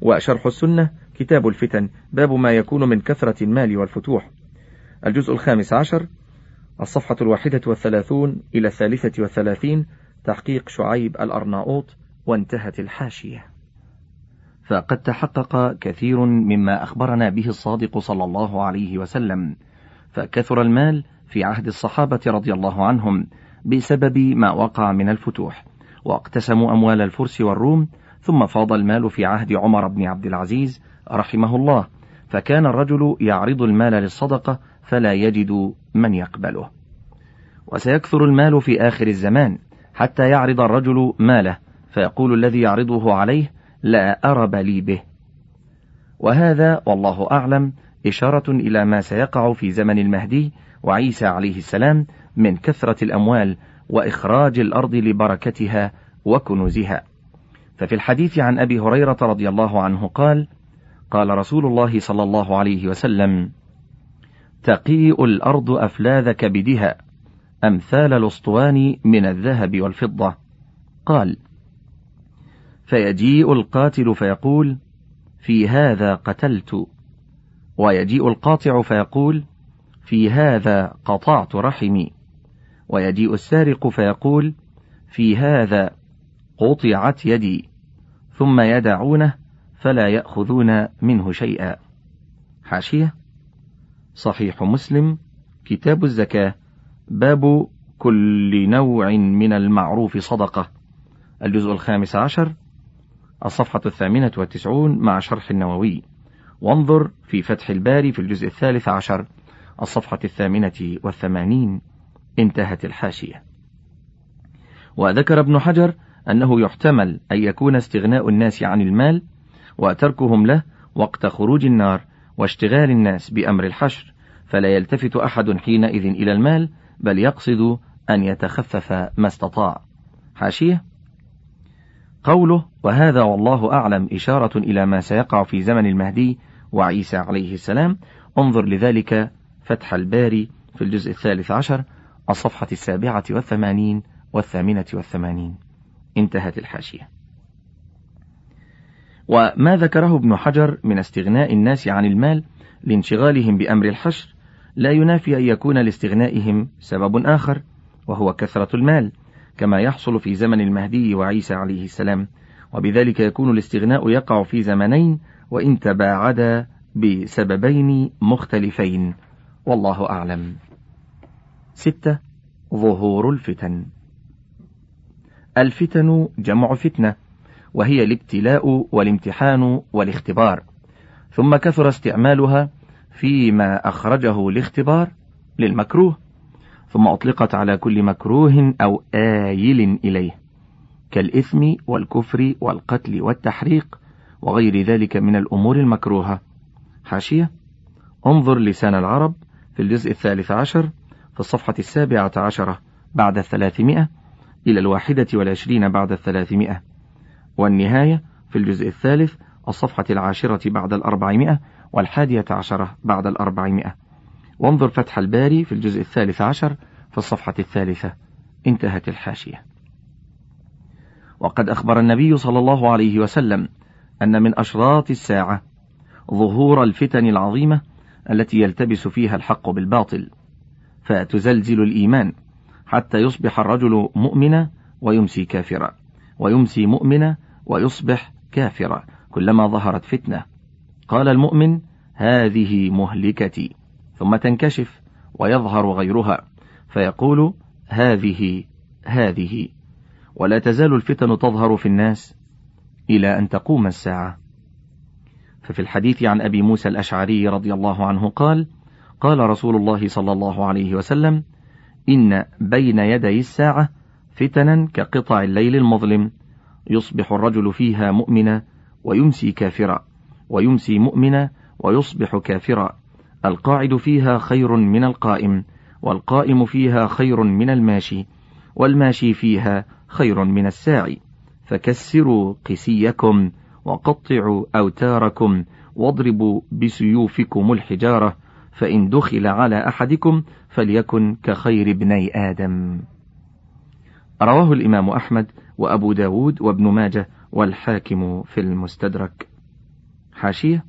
وشرح السنة كتاب الفتن باب ما يكون من كثرة المال والفتوح. الجزء الخامس عشر الصفحة الواحدة والثلاثون إلى الثالثة والثلاثين تحقيق شعيب الأرناؤوط وانتهت الحاشية. فقد تحقق كثير مما أخبرنا به الصادق صلى الله عليه وسلم. فكثر المال في عهد الصحابة رضي الله عنهم بسبب ما وقع من الفتوح واقتسموا أموال الفرس والروم ثم فاض المال في عهد عمر بن عبد العزيز رحمه الله. فكان الرجل يعرض المال للصدقة فلا يجد من يقبله. وسيكثر المال في آخر الزمان حتى يعرض الرجل ماله فيقول الذي يعرضه عليه لا أرب لي به. وهذا والله أعلم إشارة إلى ما سيقع في زمن المهدي وعيسى عليه السلام من كثرة الأموال وإخراج الأرض لبركتها وكنوزها. ففي الحديث عن أبي هريرة رضي الله عنه قال قال رسول الله صلى الله عليه وسلم تقيء الأرض أفلاذ كبدها أمثال الأسطوان من الذهب والفضة. قال فيجيء القاتل فيقول في هذا قتلت. ويجيء القاطع فيقول في هذا قطعت رحمي. ويجيء السارق فيقول في هذا قطعت يدي. ثم يدعونه فلا يأخذون منه شيئا. حاشية صحيح مسلم. كتاب الزكاة. باب كل نوع من المعروف صدقة. الجزء الخامس عشر. الصفحة الثامنة والتسعون مع شرح النووي. وانظر في فتح الباري في الجزء الثالث عشر. الصفحة الثامنة والثمانين. انتهت الحاشية. وذكر ابن حجر أنه يحتمل أن يكون استغناء الناس عن المال وتركهم له وقت خروج النار. واشتغال الناس بأمر الحشر فلا يلتفت أحد حينئذ إلى المال بل يقصد أن يتخفف ما استطاع. حاشية؟ قوله وهذا والله أعلم إشارة إلى ما سيقع في زمن المهدي وعيسى عليه السلام. انظر لذلك فتح الباري في الجزء الثالث عشر الصفحة السابعة والثمانين والثامنة والثمانين. انتهت الحاشية. وما ذكره ابن حجر من استغناء الناس عن المال لانشغالهم بأمر الحشر لا ينافي أن يكون لاستغنائهم سبب آخر وهو كثرة المال كما يحصل في زمن المهدي وعيسى عليه السلام وبذلك يكون الاستغناء يقع في زمنين وإن تباعدا بسببين مختلفين. والله أعلم. ستة ظهور الفتن. الفتن جمع فتنة. وهي الابتلاء والامتحان والاختبار. ثم كثر استعمالها فيما أخرجه لاختبار للمكروه ثم أطلقت على كل مكروه أو آيل إليه كالإثم والكفر والقتل والتحريق وغير ذلك من الأمور المكروهة. حاشية. انظر لسان العرب في الجزء الثالث عشر في الصفحة السابعة عشرة بعد الثلاثمائة إلى الواحدة والعشرين بعد الثلاثمائة. والنهاية في الجزء الثالث الصفحة العاشرة بعد الأربعمائة والحادية عشرة بعد الأربعمائة. وانظر فتح الباري في الجزء الثالث عشر في الصفحة الثالثة. انتهت الحاشية. وقد أخبر النبي صلى الله عليه وسلم أن من أشراط الساعة ظهور الفتن العظيمة التي يلتبس فيها الحق بالباطل فتزلزل الإيمان حتى يصبح الرجل مؤمنا ويمسي كافرا ويمسي مؤمنا ويصبح كافرا كلما ظهرت فتنة. قال المؤمن هذه مهلكتي. ثم تنكشف ويظهر غيرها. فيقول هذه هذه. ولا تزال الفتن تظهر في الناس إلى أن تقوم الساعة. ففي الحديث عن أبي موسى الأشعري رضي الله عنه قال قال رسول الله صلى الله عليه وسلم إن بين يدي الساعة فتنا كقطع الليل المظلم. يصبح الرجل فيها مؤمنا ويمسي كافرا ويمسي مؤمنا ويصبح كافرا. القاعد فيها خير من القائم والقائم فيها خير من الماشي والماشي فيها خير من الساعي. فكسروا قسيكم وقطعوا أوتاركم واضربوا بسيوفكم الحجارة فإن دخل على أحدكم فليكن كخير ابني آدم. رواه الإمام أحمد وأبو داود وابن ماجه والحاكم في المستدرك. حاشية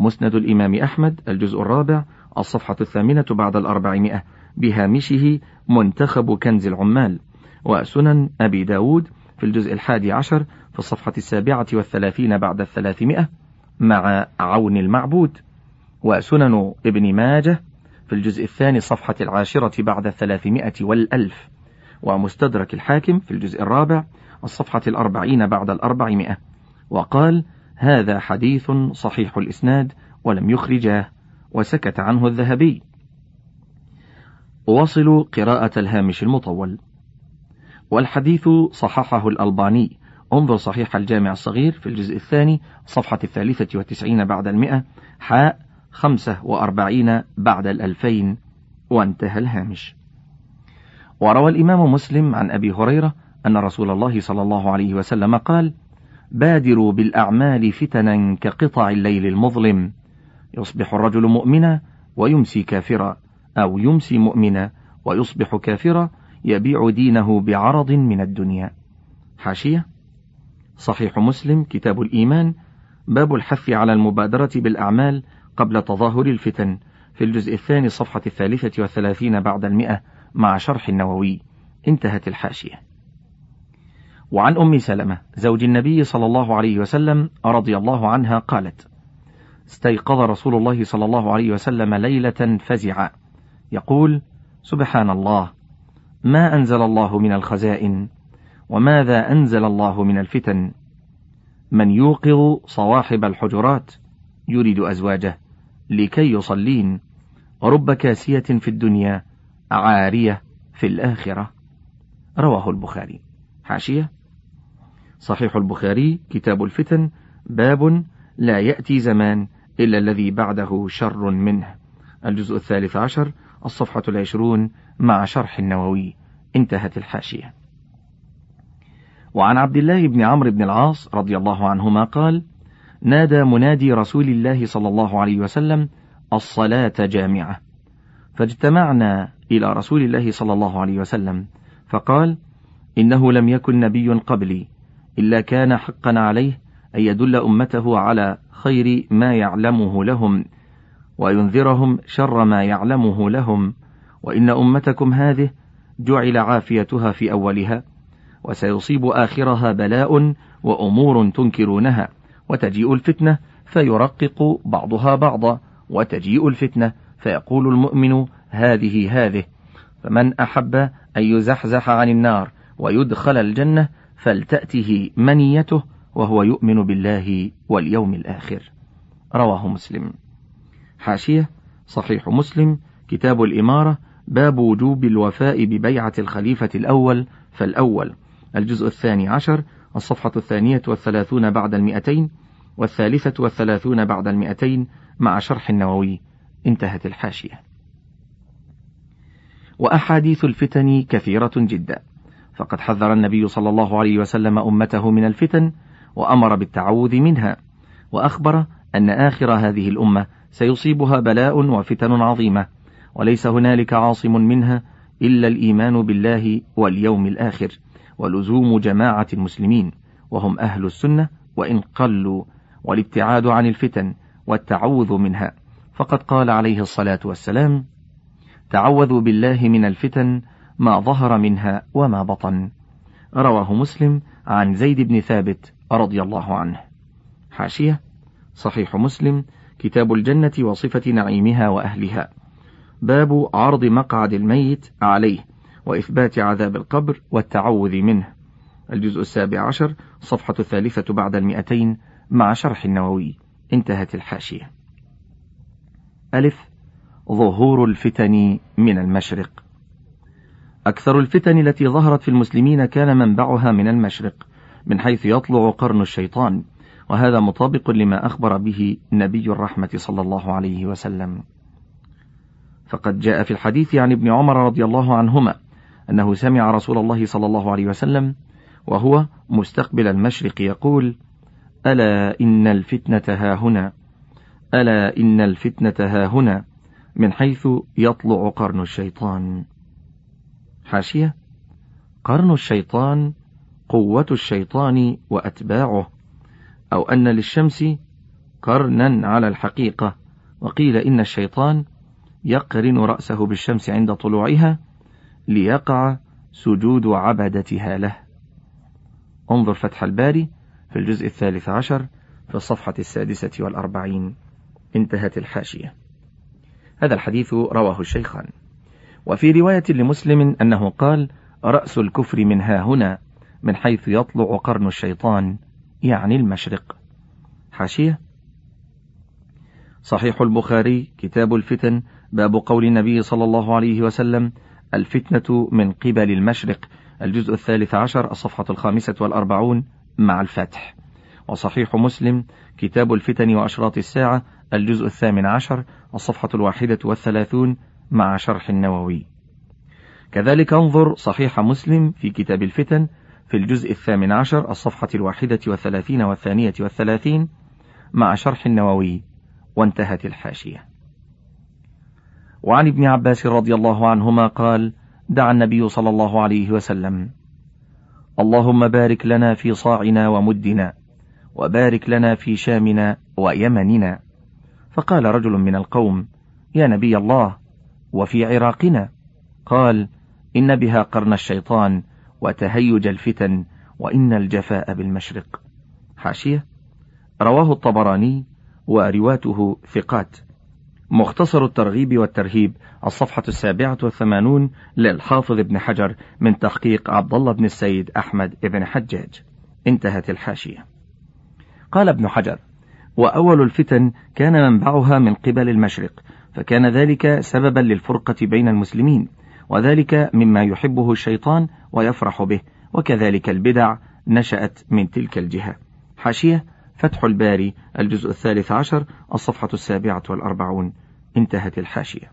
مسند الإمام أحمد الجزء الرابع الصفحة الثامنة بعد الأربعمائة بهامشه منتخب كنز العمال وسنن أبي داود في الجزء الحادي عشر في الصفحة السابعة والثلاثين بعد الثلاثمائة مع عون المعبود وسنن ابن ماجه في الجزء الثاني صفحة العاشرة بعد الثلاثمائة والألف. ومستدرك الحاكم في الجزء الرابع الصفحة الأربعين بعد الأربعمائة وقال هذا حديث صحيح الإسناد ولم يخرجاه وسكت عنه الذهبي. وصلوا قراءة الهامش المطول. والحديث صححه الألباني. انظر صحيح الجامع الصغير في الجزء الثاني صفحة الثالثة والتسعين بعد المئة حاء خمسة وأربعين بعد الألفين. وانتهى الهامش. وروى الإمام مسلم عن أبي هريرة أن رسول الله صلى الله عليه وسلم قال بادروا بالأعمال فتنا كقطع الليل المظلم. يصبح الرجل مؤمنا ويمسي كافرا أو يمسي مؤمنا ويصبح كافرا يبيع دينه بعرض من الدنيا. حاشية. صحيح مسلم كتاب الإيمان باب الحث على المبادرة بالأعمال قبل تظاهر الفتن في الجزء الثاني صفحة الثالثة والثلاثين بعد المئة. مع شرح النووي. انتهت الحاشية. وعن أم سلمة زوج النبي صلى الله عليه وسلم رضي الله عنها قالت استيقظ رسول الله صلى الله عليه وسلم ليلة فزعا. يقول سبحان الله ما أنزل الله من الخزائن وماذا أنزل الله من الفتن؟ من يوقظ صواحب الحجرات يريد أزواجه لكي يصلين. رب كاسية في الدنيا عارية في الآخرة. رواه البخاري. حاشية. صحيح البخاري كتاب الفتن باب لا يأتي زمان إلا الذي بعده شر منه. الجزء الثالث عشر الصفحة العشرون مع شرح النووي. انتهت الحاشية. وعن عبد الله بن عمرو بن العاص رضي الله عنهما قال نادى منادي رسول الله صلى الله عليه وسلم الصلاة جامعة. فاجتمعنا إلى رسول الله صلى الله عليه وسلم فقال إنه لم يكن نبي قبلي إلا كان حقا عليه أن يدل أمته على خير ما يعلمه لهم وينذرهم شر ما يعلمه لهم وإن أمتكم هذه جعل عافيتها في أولها وسيصيب آخرها بلاء وأمور تنكرونها وتجيء الفتنة فيرقق بعضها بعضا وتجيء الفتنة فيقول المؤمن هذه هذه. فمن أحب أن يزحزح عن النار ويدخل الجنة فلتأته منيته وهو يؤمن بالله واليوم الآخر. رواه مسلم. حاشية صحيح مسلم كتاب الإمارة باب وجوب الوفاء ببيعة الخليفة الأول فالأول. الجزء الثاني عشر الصفحة الثانية والثلاثون بعد المئتين والثالثة والثلاثون بعد المئتين مع شرح النووي. انتهت الحاشية. وأحاديث الفتن كثيرة جدا. فقد حذر النبي صلى الله عليه وسلم أمته من الفتن وأمر بالتعوذ منها وأخبر أن آخر هذه الأمة سيصيبها بلاء وفتن عظيمة وليس هنالك عاصم منها إلا الإيمان بالله واليوم الآخر ولزوم جماعة المسلمين وهم أهل السنة وإن قلوا والابتعاد عن الفتن والتعوذ منها. فقد قال عليه الصلاة والسلام تعوذوا بالله من الفتن ما ظهر منها وما بطن. رواه مسلم عن زيد بن ثابت رضي الله عنه. حاشية. صحيح مسلم. كتاب الجنة وصفة نعيمها وأهلها. باب عرض مقعد الميت عليه وإثبات عذاب القبر والتعوذ منه. الجزء السابع عشر صفحة الثالثة بعد المئتين مع شرح النووي. انتهت الحاشية. ألف ظهور الفتن من المشرق. أكثر الفتن التي ظهرت في المسلمين كان منبعها من المشرق من حيث يطلع قرن الشيطان وهذا مطابق لما أخبر به نبي الرحمة صلى الله عليه وسلم. فقد جاء في الحديث عن ابن عمر رضي الله عنهما أنه سمع رسول الله صلى الله عليه وسلم وهو مستقبل المشرق يقول ألا إن الفتنة ها هنا ألا إن الفتنة ها هنا؟ من حيث يطلع قرن الشيطان. حاشية. قرن الشيطان قوة الشيطان وأتباعه أو أن للشمس قرنا على الحقيقة. وقيل إن الشيطان يقرن رأسه بالشمس عند طلوعها ليقع سجود عبدتها له. انظر فتح الباري في الجزء الثالث عشر في الصفحة السادسة والأربعين. انتهت الحاشية. هذا الحديث رواه الشيخان. وفي رواية لمسلم أنه قال رأس الكفر من ها هنا من حيث يطلع قرن الشيطان يعني المشرق. حاشية. صحيح البخاري كتاب الفتن باب قول النبي صلى الله عليه وسلم الفتنة من قبل المشرق. الجزء الثالث عشر الصفحة الخامسة والأربعون مع الفتح. وصحيح مسلم كتاب الفتن وأشراط الساعة الجزء الثامن عشر الصفحة الواحدة والثلاثون مع شرح النووي. كذلك انظر صحيح مسلم في كتاب الفتن في الجزء الثامن عشر الصفحة الواحدة والثلاثين والثانية والثلاثين مع شرح النووي. وانتهت الحاشية. وعن ابن عباس رضي الله عنهما قال دعا النبي صلى الله عليه وسلم اللهم بارك لنا في صاعنا ومدنا وبارك لنا في شامنا ويمننا. فقال رجل من القوم يا نبي الله وفي عراقنا؟ قال إن بها قرن الشيطان وتهيج الفتن وإن الجفاء بالمشرق. حاشية. رواه الطبراني ورواته ثقات. مختصر الترغيب والترهيب الصفحة السابعة والثمانون للحافظ ابن حجر من تحقيق عبد الله بن السيد أحمد بن حجاج. انتهت الحاشية. قال ابن حجر وأول الفتن كان منبعها من قبل المشرق فكان ذلك سببا للفرقة بين المسلمين وذلك مما يحبه الشيطان ويفرح به وكذلك البدع نشأت من تلك الجهة. حاشية فتح الباري الجزء الثالث عشر الصفحة السابعة والأربعون. انتهت الحاشية.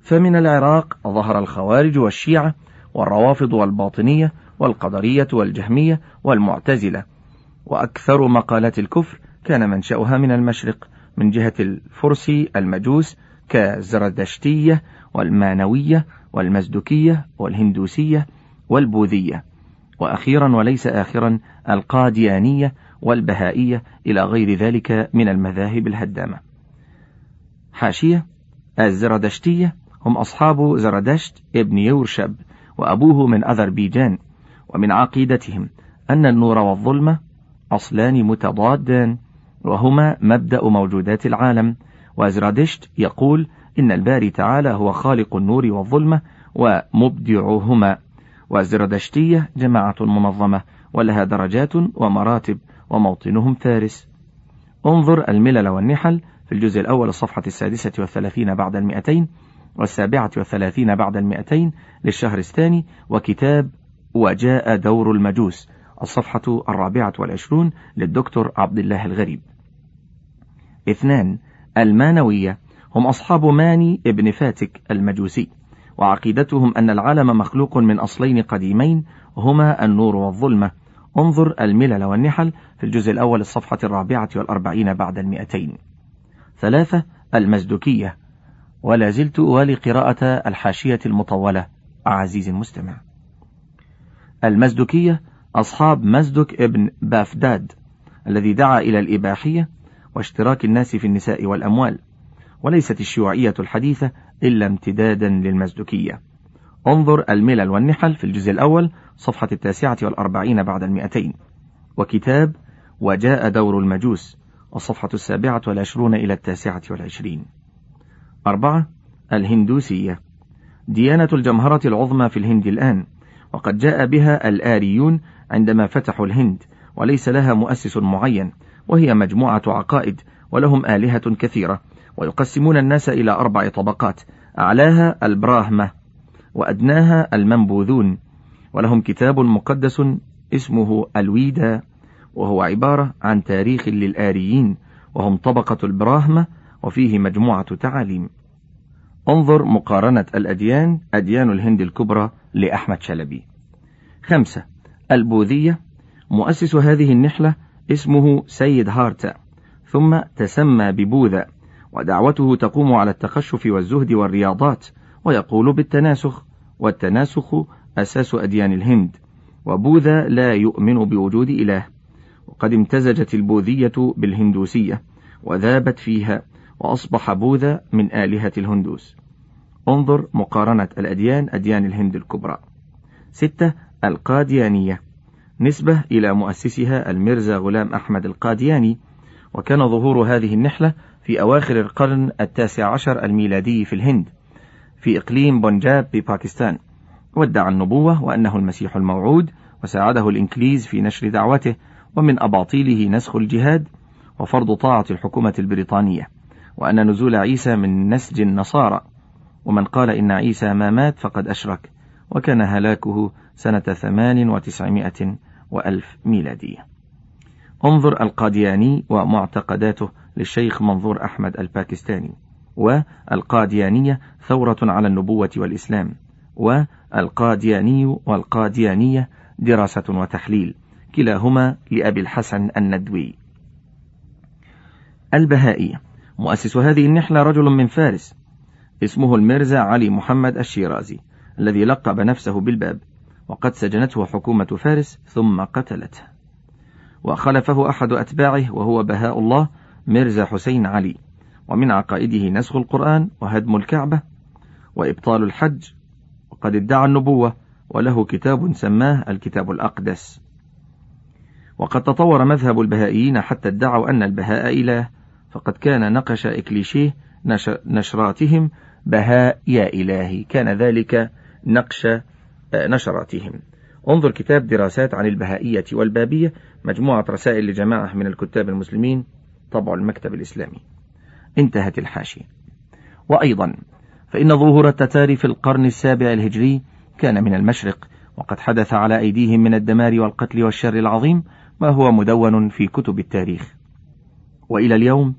فمن العراق ظهر الخوارج والشيعة والروافض والباطنية والقدرية والجهمية والمعتزلة وأكثر مقالات الكفر كان منشأها من المشرق من جهة الفرس المجوس كالزردشتية والمانوية والمزدكية والهندوسية والبوذية وأخيرا وليس آخرا القاديانية والبهائية إلى غير ذلك من المذاهب الهدامة. حاشية الزردشتية هم أصحاب زردشت ابن يورشب وأبوه من أذربيجان ومن عقيدتهم أن النور والظلمة أصلان متضادان وهما مبدأ موجودات العالم. وزرادشت يقول إن الباري تعالى هو خالق النور والظلمة ومبدعهما. والزردشتية جماعة منظمة ولها درجات ومراتب وموطنهم فارس. انظر الملل والنحل في الجزء الأول الصفحة السادسة والثلاثين بعد المئتين والسابعة والثلاثين بعد المئتين للشهر الثاني وكتاب وجاء دور المجوس. الصفحة الرابعة والعشرون للدكتور عبد الله الغريب. اثنان المانوية. هم أصحاب ماني ابن فاتك المجوسي. وعقيدتهم أن العالم مخلوق من أصلين قديمين هما النور والظلمة. انظر الملل والنحل في الجزء الأول الصفحة الرابعة والأربعين بعد المئتين. ثلاثة المزدكية ولا زلت أوالي قراءة الحاشية المطولة. عزيزي المستمع. المزدكية أصحاب مزدك ابن بافداد الذي دعا إلى الإباحية واشتراك الناس في النساء والأموال وليست الشيوعية الحديثة إلا امتدادا للمزدكية. انظر الملل والنحل في الجزء الأول صفحة التاسعة والأربعين بعد المئتين. وكتاب وجاء دور المجوس الصفحة السابعة والعشرون إلى التاسعة والعشرين. أربعة الهندوسية. ديانة الجمهرة العظمى في الهند الآن وقد جاء بها الآريون عندما فتحوا الهند وليس لها مؤسس معين وهي مجموعة عقائد ولهم آلهة كثيرة ويقسمون الناس إلى أربع طبقات أعلاها البراهمة وأدناها المنبوذون ولهم كتاب مقدس اسمه الويدا وهو عبارة عن تاريخ للآريين وهم طبقة البراهمة وفيه مجموعة تعاليم. انظر مقارنة الأديان أديان الهند الكبرى لأحمد شلبي. خمسة. البوذية مؤسس هذه النحلة اسمه سيد هارتا ثم تسمى ببوذا ودعوته تقوم على التخشف والزهد والرياضات ويقول بالتناسخ والتناسخ أساس أديان الهند وبوذا لا يؤمن بوجود إله وقد امتزجت البوذية بالهندوسية وذابت فيها وأصبح بوذا من آلهة الهندوس. انظر مقارنة الأديان أديان الهند الكبرى. ستة القاديانية. نسبة إلى مؤسسها الميرزا غلام أحمد القادياني وكان ظهور هذه النحلة في أواخر القرن التاسع عشر الميلادي في الهند في إقليم بنجاب بباكستان وادعى النبوة وأنه المسيح الموعود وساعده الإنكليز في نشر دعوته ومن أباطيله نسخ الجهاد وفرض طاعة الحكومة البريطانية. وأن نزول عيسى من نسج النصارى. ومن قال إن عيسى ما مات فقد أشرك وكان هلاكه سنة ثمان وتسعمائة وألف ميلادية انظر القادياني ومعتقداته للشيخ منظور أحمد الباكستاني والقاديانية ثورة على النبوة والإسلام والقادياني والقاديانية دراسة وتحليل كلاهما لأبي الحسن الندوي. البهائية مؤسس هذه النحلة رجل من فارس اسمه الميرزا علي محمد الشيرازي الذي لقب نفسه بالباب. وقد سجنته حكومة فارس ثم قتلته. وخلفه أحد أتباعه وهو بهاء الله ميرزا حسين علي. ومن عقائده نسخ القرآن وهدم الكعبة وإبطال الحج وقد ادعى النبوة وله كتاب سماه الكتاب الأقدس. وقد تطور مذهب البهائيين حتى ادعوا أن البهاء إله فقد كان نقش إكليشيه نشراتهم بهاء يا إلهي. كان ذلك نقش نشراتهم. انظر كتاب دراسات عن البهائية والبابية مجموعة رسائل لجماعة من الكتاب المسلمين طبع المكتب الإسلامي. انتهت الحاشية. وأيضا فإن ظهور التتار في القرن السابع الهجري كان من المشرق وقد حدث على أيديهم من الدمار والقتل والشر العظيم ما هو مدون في كتب التاريخ. وإلى اليوم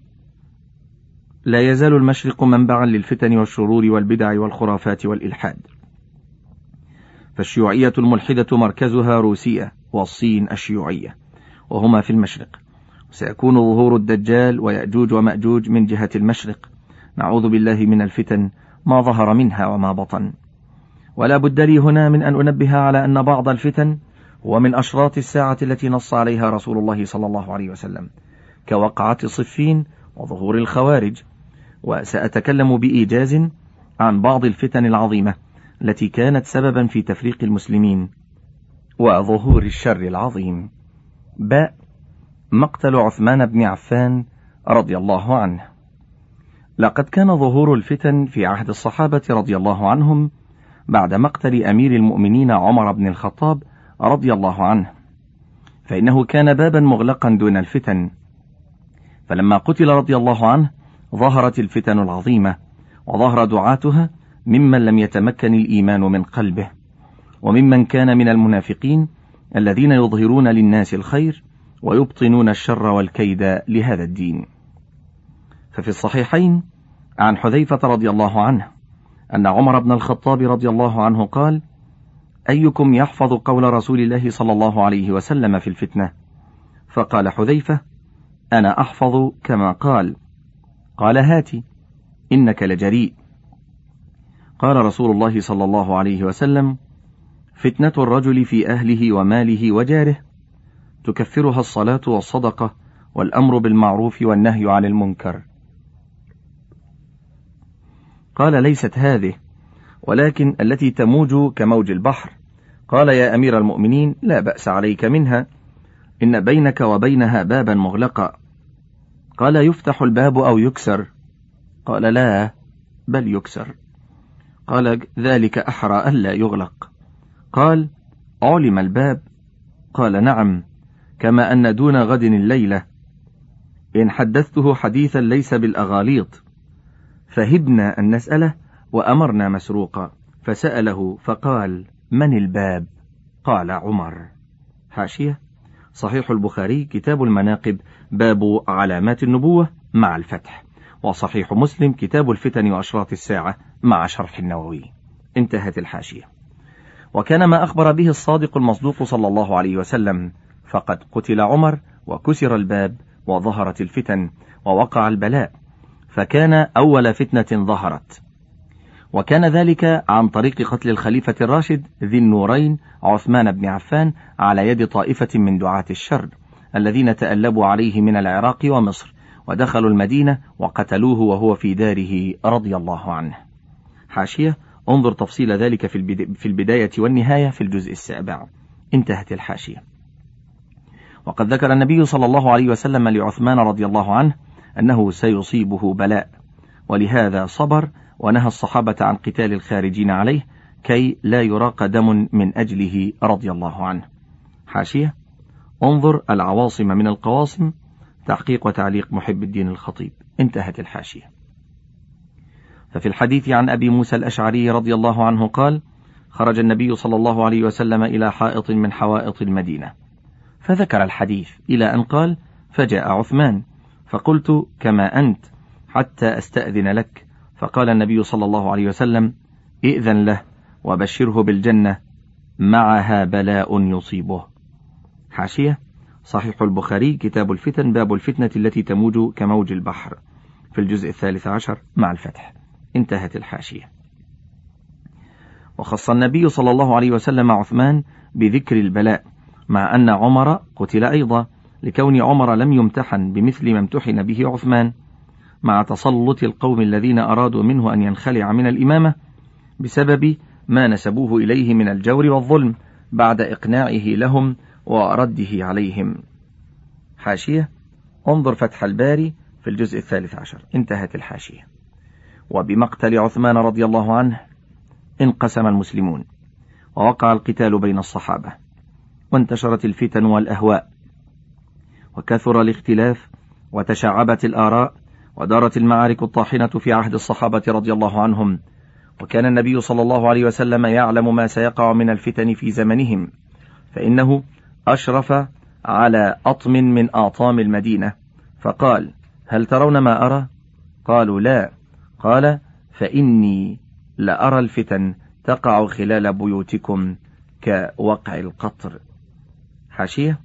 لا يزال المشرق منبعا للفتن والشرور والبدع والخرافات والإلحاد. فالشيوعية الملحدة مركزها روسيا والصين الشيوعية وهما في المشرق. وسيكون ظهور الدجال ويأجوج ومأجوج من جهة المشرق. نعوذ بالله من الفتن ما ظهر منها وما بطن. ولا بد لي هنا من أن أنبه على أن بعض الفتن هو من أشراط الساعة التي نص عليها رسول الله صلى الله عليه وسلم كوقعة صفين وظهور الخوارج. وسأتكلم بإيجاز عن بعض الفتن العظيمة. التي كانت سببا في تفريق المسلمين وظهور الشر العظيم. باء مقتل عثمان بن عفان رضي الله عنه. لقد كان ظهور الفتن في عهد الصحابة رضي الله عنهم بعد مقتل أمير المؤمنين عمر بن الخطاب رضي الله عنه. فإنه كان بابا مغلقا دون الفتن. فلما قتل رضي الله عنه ظهرت الفتن العظيمة وظهر دعاتها ممن لم يتمكن الإيمان من قلبه وممن كان من المنافقين الذين يظهرون للناس الخير ويبطنون الشر والكيد لهذا الدين. ففي الصحيحين عن حذيفة رضي الله عنه أن عمر بن الخطاب رضي الله عنه قال أيكم يحفظ قول رسول الله صلى الله عليه وسلم في الفتنة؟ فقال حذيفة أنا أحفظ كما قال. قال هاتي إنك لجريء. قال رسول الله صلى الله عليه وسلم فتنة الرجل في أهله وماله وجاره تكفرها الصلاة والصدقة والأمر بالمعروف والنهي عن المنكر. قال ليست هذه ولكن التي تموج كموج البحر. قال يا أمير المؤمنين لا بأس عليك منها إن بينك وبينها بابا مغلقا. قال يفتح الباب أو يكسر. قال لا بل يكسر. قال ذلك أحرى ألا يغلق. قال علم الباب. قال نعم كما أن دون غد الليلة. إن حدثته حديثا ليس بالأغاليط. فهبنا أن نسأله وأمرنا مسروقا. فسأله فقال من الباب؟ قال عمر. حاشية. صحيح البخاري كتاب المناقب باب علامات النبوة مع الفتح. وصحيح مسلم كتاب الفتن وأشراط الساعة مع شرح النووي. انتهت الحاشية. وكان ما أخبر به الصادق المصدوق صلى الله عليه وسلم فقد قتل عمر وكسر الباب وظهرت الفتن ووقع البلاء فكان أول فتنة ظهرت. وكان ذلك عن طريق قتل الخليفة الراشد ذي النورين عثمان بن عفان على يد طائفة من دعاة الشر الذين تألبوا عليه من العراق ومصر ودخلوا المدينة وقتلوه وهو في داره رضي الله عنه. حاشية. انظر تفصيل ذلك في البداية والنهاية في الجزء السابع. انتهت الحاشية. وقد ذكر النبي صلى الله عليه وسلم لعثمان رضي الله عنه أنه سيصيبه بلاء ولهذا صبر ونهى الصحابة عن قتال الخارجين عليه كي لا يراق دم من أجله رضي الله عنه. حاشية. انظر العواصم من القواصم. تحقيق وتعليق محب الدين الخطيب. انتهت الحاشية. ففي الحديث عن أبي موسى الأشعري رضي الله عنه قال خرج النبي صلى الله عليه وسلم إلى حائط من حوائط المدينة. فذكر الحديث إلى أن قال فجاء عثمان فقلت كما أنت حتى أستأذن لك. فقال النبي صلى الله عليه وسلم ائذن له وبشره بالجنة معها بلاء يصيبه. حاشية صحيح البخاري كتاب الفتن باب الفتنة التي تموج كموج البحر في الجزء الثالث عشر مع الفتح. انتهت الحاشية. وخص النبي صلى الله عليه وسلم عثمان بذكر البلاء مع أن عمر قتل أيضا لكون عمر لم يمتحن بمثل ما امتحن به عثمان مع تسلط القوم الذين أرادوا منه أن ينخلع من الإمامة بسبب ما نسبوه إليه من الجور والظلم بعد إقناعه لهم ورده عليهم. حاشية انظر فتح الباري في الجزء الثالث عشر. انتهت الحاشية. وبمقتل عثمان رضي الله عنه انقسم المسلمون ووقع القتال بين الصحابة وانتشرت الفتن والأهواء وكثر الاختلاف وتشعبت الآراء ودارت المعارك الطاحنة في عهد الصحابة رضي الله عنهم وكان النبي صلى الله عليه وسلم يعلم ما سيقع من الفتن في زمنهم فإنه أشرف على أطم من آطام المدينة فقال هل ترون ما أرى؟ قالوا لا. قال فإني لأرى الفتن تقع خلال بيوتكم كوقع القطر. حاشية.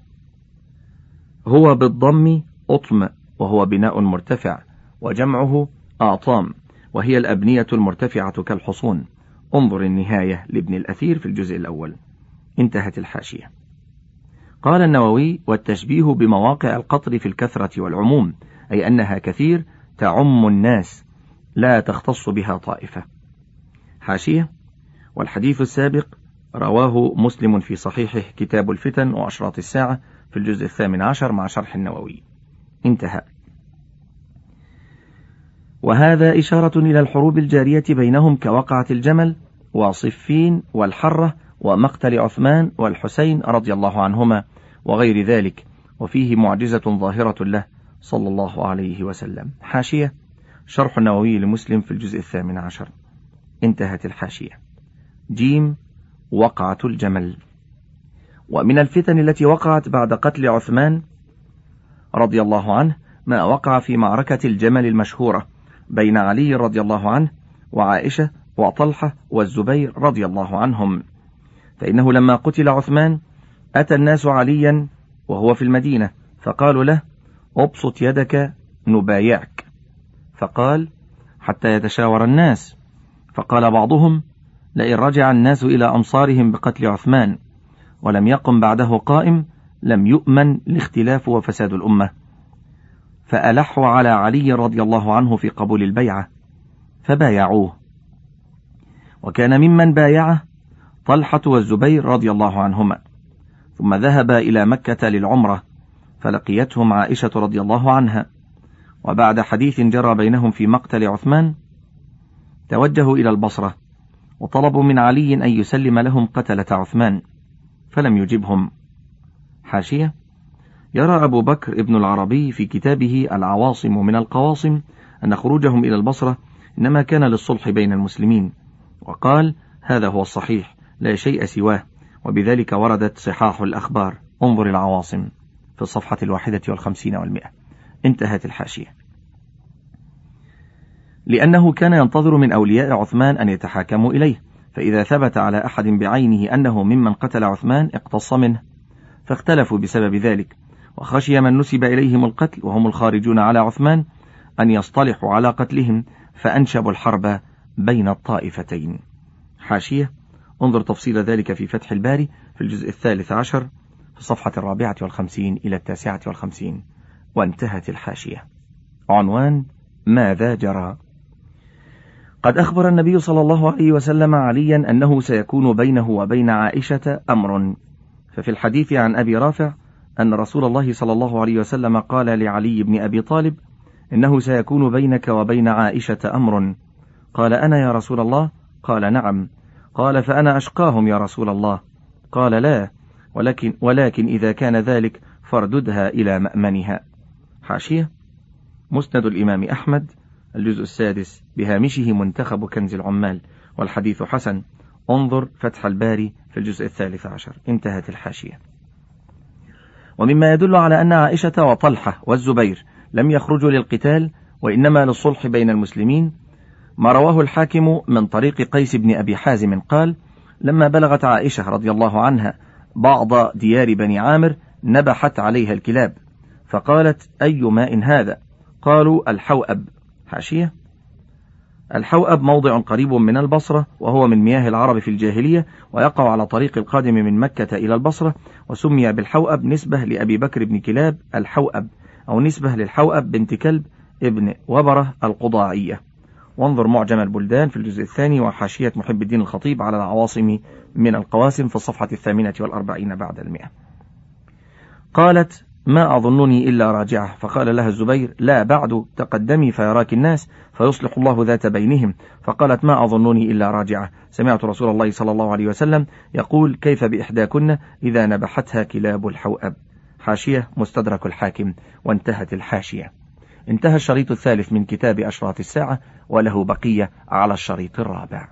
هو بالضم أطم وهو بناء مرتفع وجمعه آطام وهي الأبنية المرتفعة كالحصون. انظر النهاية لابن الأثير في الجزء الأول. انتهت الحاشية. قال النووي والتشبيه بمواقع القطر في الكثرة والعموم أي أنها كثير تعم الناس لا تختص بها طائفة. حاشية. والحديث السابق رواه مسلم في صحيحه كتاب الفتن وأشراط الساعة في الجزء الثامن عشر مع شرح النووي. انتهى. وهذا إشارة إلى الحروب الجارية بينهم كوقعة الجمل وصفين والحرة ومقتل عثمان والحسين رضي الله عنهما وغير ذلك وفيه معجزة ظاهرة له صلى الله عليه وسلم. حاشية. شرح النووي لمسلم في الجزء الثامن عشر. انتهت الحاشية. جيم وقعة الجمل. ومن الفتن التي وقعت بعد قتل عثمان رضي الله عنه ما وقع في معركة الجمل المشهورة بين علي رضي الله عنه وعائشة وطلحة والزبير رضي الله عنهم. فإنه لما قتل عثمان أتى الناس عليا وهو في المدينة فقالوا له ابسط يدك نبايعك. فقال حتى يتشاور الناس. فقال بعضهم لئن رجع الناس إلى أمصارهم بقتل عثمان ولم يقم بعده قائم لم يؤمن الاختلاف وفساد الأمة. فألحوا على علي رضي الله عنه في قبول البيعة فبايعوه. وكان ممن بايعه طلحة والزبير رضي الله عنهما. ثم ذهبا إلى مكة للعمرة فلقيتهم عائشة رضي الله عنها. وبعد حديث جرى بينهم في مقتل عثمان توجهوا إلى البصرة وطلبوا من علي أن يسلم لهم قتلة عثمان فلم يجبهم. حاشية يرى أبو بكر ابن العربي في كتابه العواصم من القواصم أن خروجهم إلى البصرة إنما كان للصلح بين المسلمين وقال هذا هو الصحيح لا شيء سواه وبذلك وردت صحاح الأخبار. انظر العواصم في الصفحة الواحدة والخمسين والمئة. انتهت الحاشية. لأنه كان ينتظر من أولياء عثمان أن يتحاكموا إليه فإذا ثبت على أحد بعينه أنه ممن قتل عثمان اقتص منه فاختلفوا بسبب ذلك وخشي من نسب إليهم القتل وهم الخارجون على عثمان أن يصطلحوا على قتلهم فأنشبوا الحرب بين الطائفتين. حاشية. انظر تفصيل ذلك في فتح الباري في الجزء الثالث عشر في الصفحة الرابعة والخمسين إلى التاسعة والخمسين. وانتهت الحاشية. عنوان ماذا جرى؟ قد أخبر النبي صلى الله عليه وسلم عليا أنه سيكون بينه وبين عائشة أمر. ففي الحديث عن أبي رافع أن رسول الله صلى الله عليه وسلم قال لعلي بن أبي طالب إنه سيكون بينك وبين عائشة أمر. قال أنا يا رسول الله؟ قال نعم. قال فأنا أشقاهم يا رسول الله. قال لا ولكن, ولكن إذا كان ذلك فارددها إلى مأمنها. حاشية مسند الإمام أحمد الجزء السادس بهامشه منتخب كنز العمال والحديث حسن. انظر فتح الباري في الجزء الثالث عشر. انتهت الحاشية. ومما يدل على أن عائشة وطلحة والزبير لم يخرجوا للقتال وإنما للصلح بين المسلمين. ما رواه الحاكم من طريق قيس بن أبي حازم قال لما بلغت عائشة رضي الله عنها بعض ديار بني عامر نبحت عليها الكلاب فقالت أي ماء هذا؟ قالوا الحوأب. حاشية. الحوأب موضع قريب من البصرة وهو من مياه العرب في الجاهلية ويقع على طريق القادم من مكة إلى البصرة وسمي بالحوأب نسبة لأبي بكر بن كلاب الحوأب أو نسبة للحوأب بنت كلب ابن وبرة القضاعية. وانظر معجم البلدان في الجزء الثاني وحاشية محب الدين الخطيب على العواصم من القواسم في الصفحة الثامنة والأربعين بعد المئة. قالت ما أظنني إلا راجعة. فقال لها الزبير لا بعد تقدمي فيراك الناس فيصلح الله ذات بينهم. فقالت ما أظنني إلا راجعة. سمعت رسول الله صلى الله عليه وسلم يقول كيف بإحداكن إذا نبحتها كلاب الحوأب؟ حاشية مستدرك الحاكم. وانتهت الحاشية. انتهى الشريط الثالث من كتاب أشراط الساعة وله بقية على الشريط الرابع.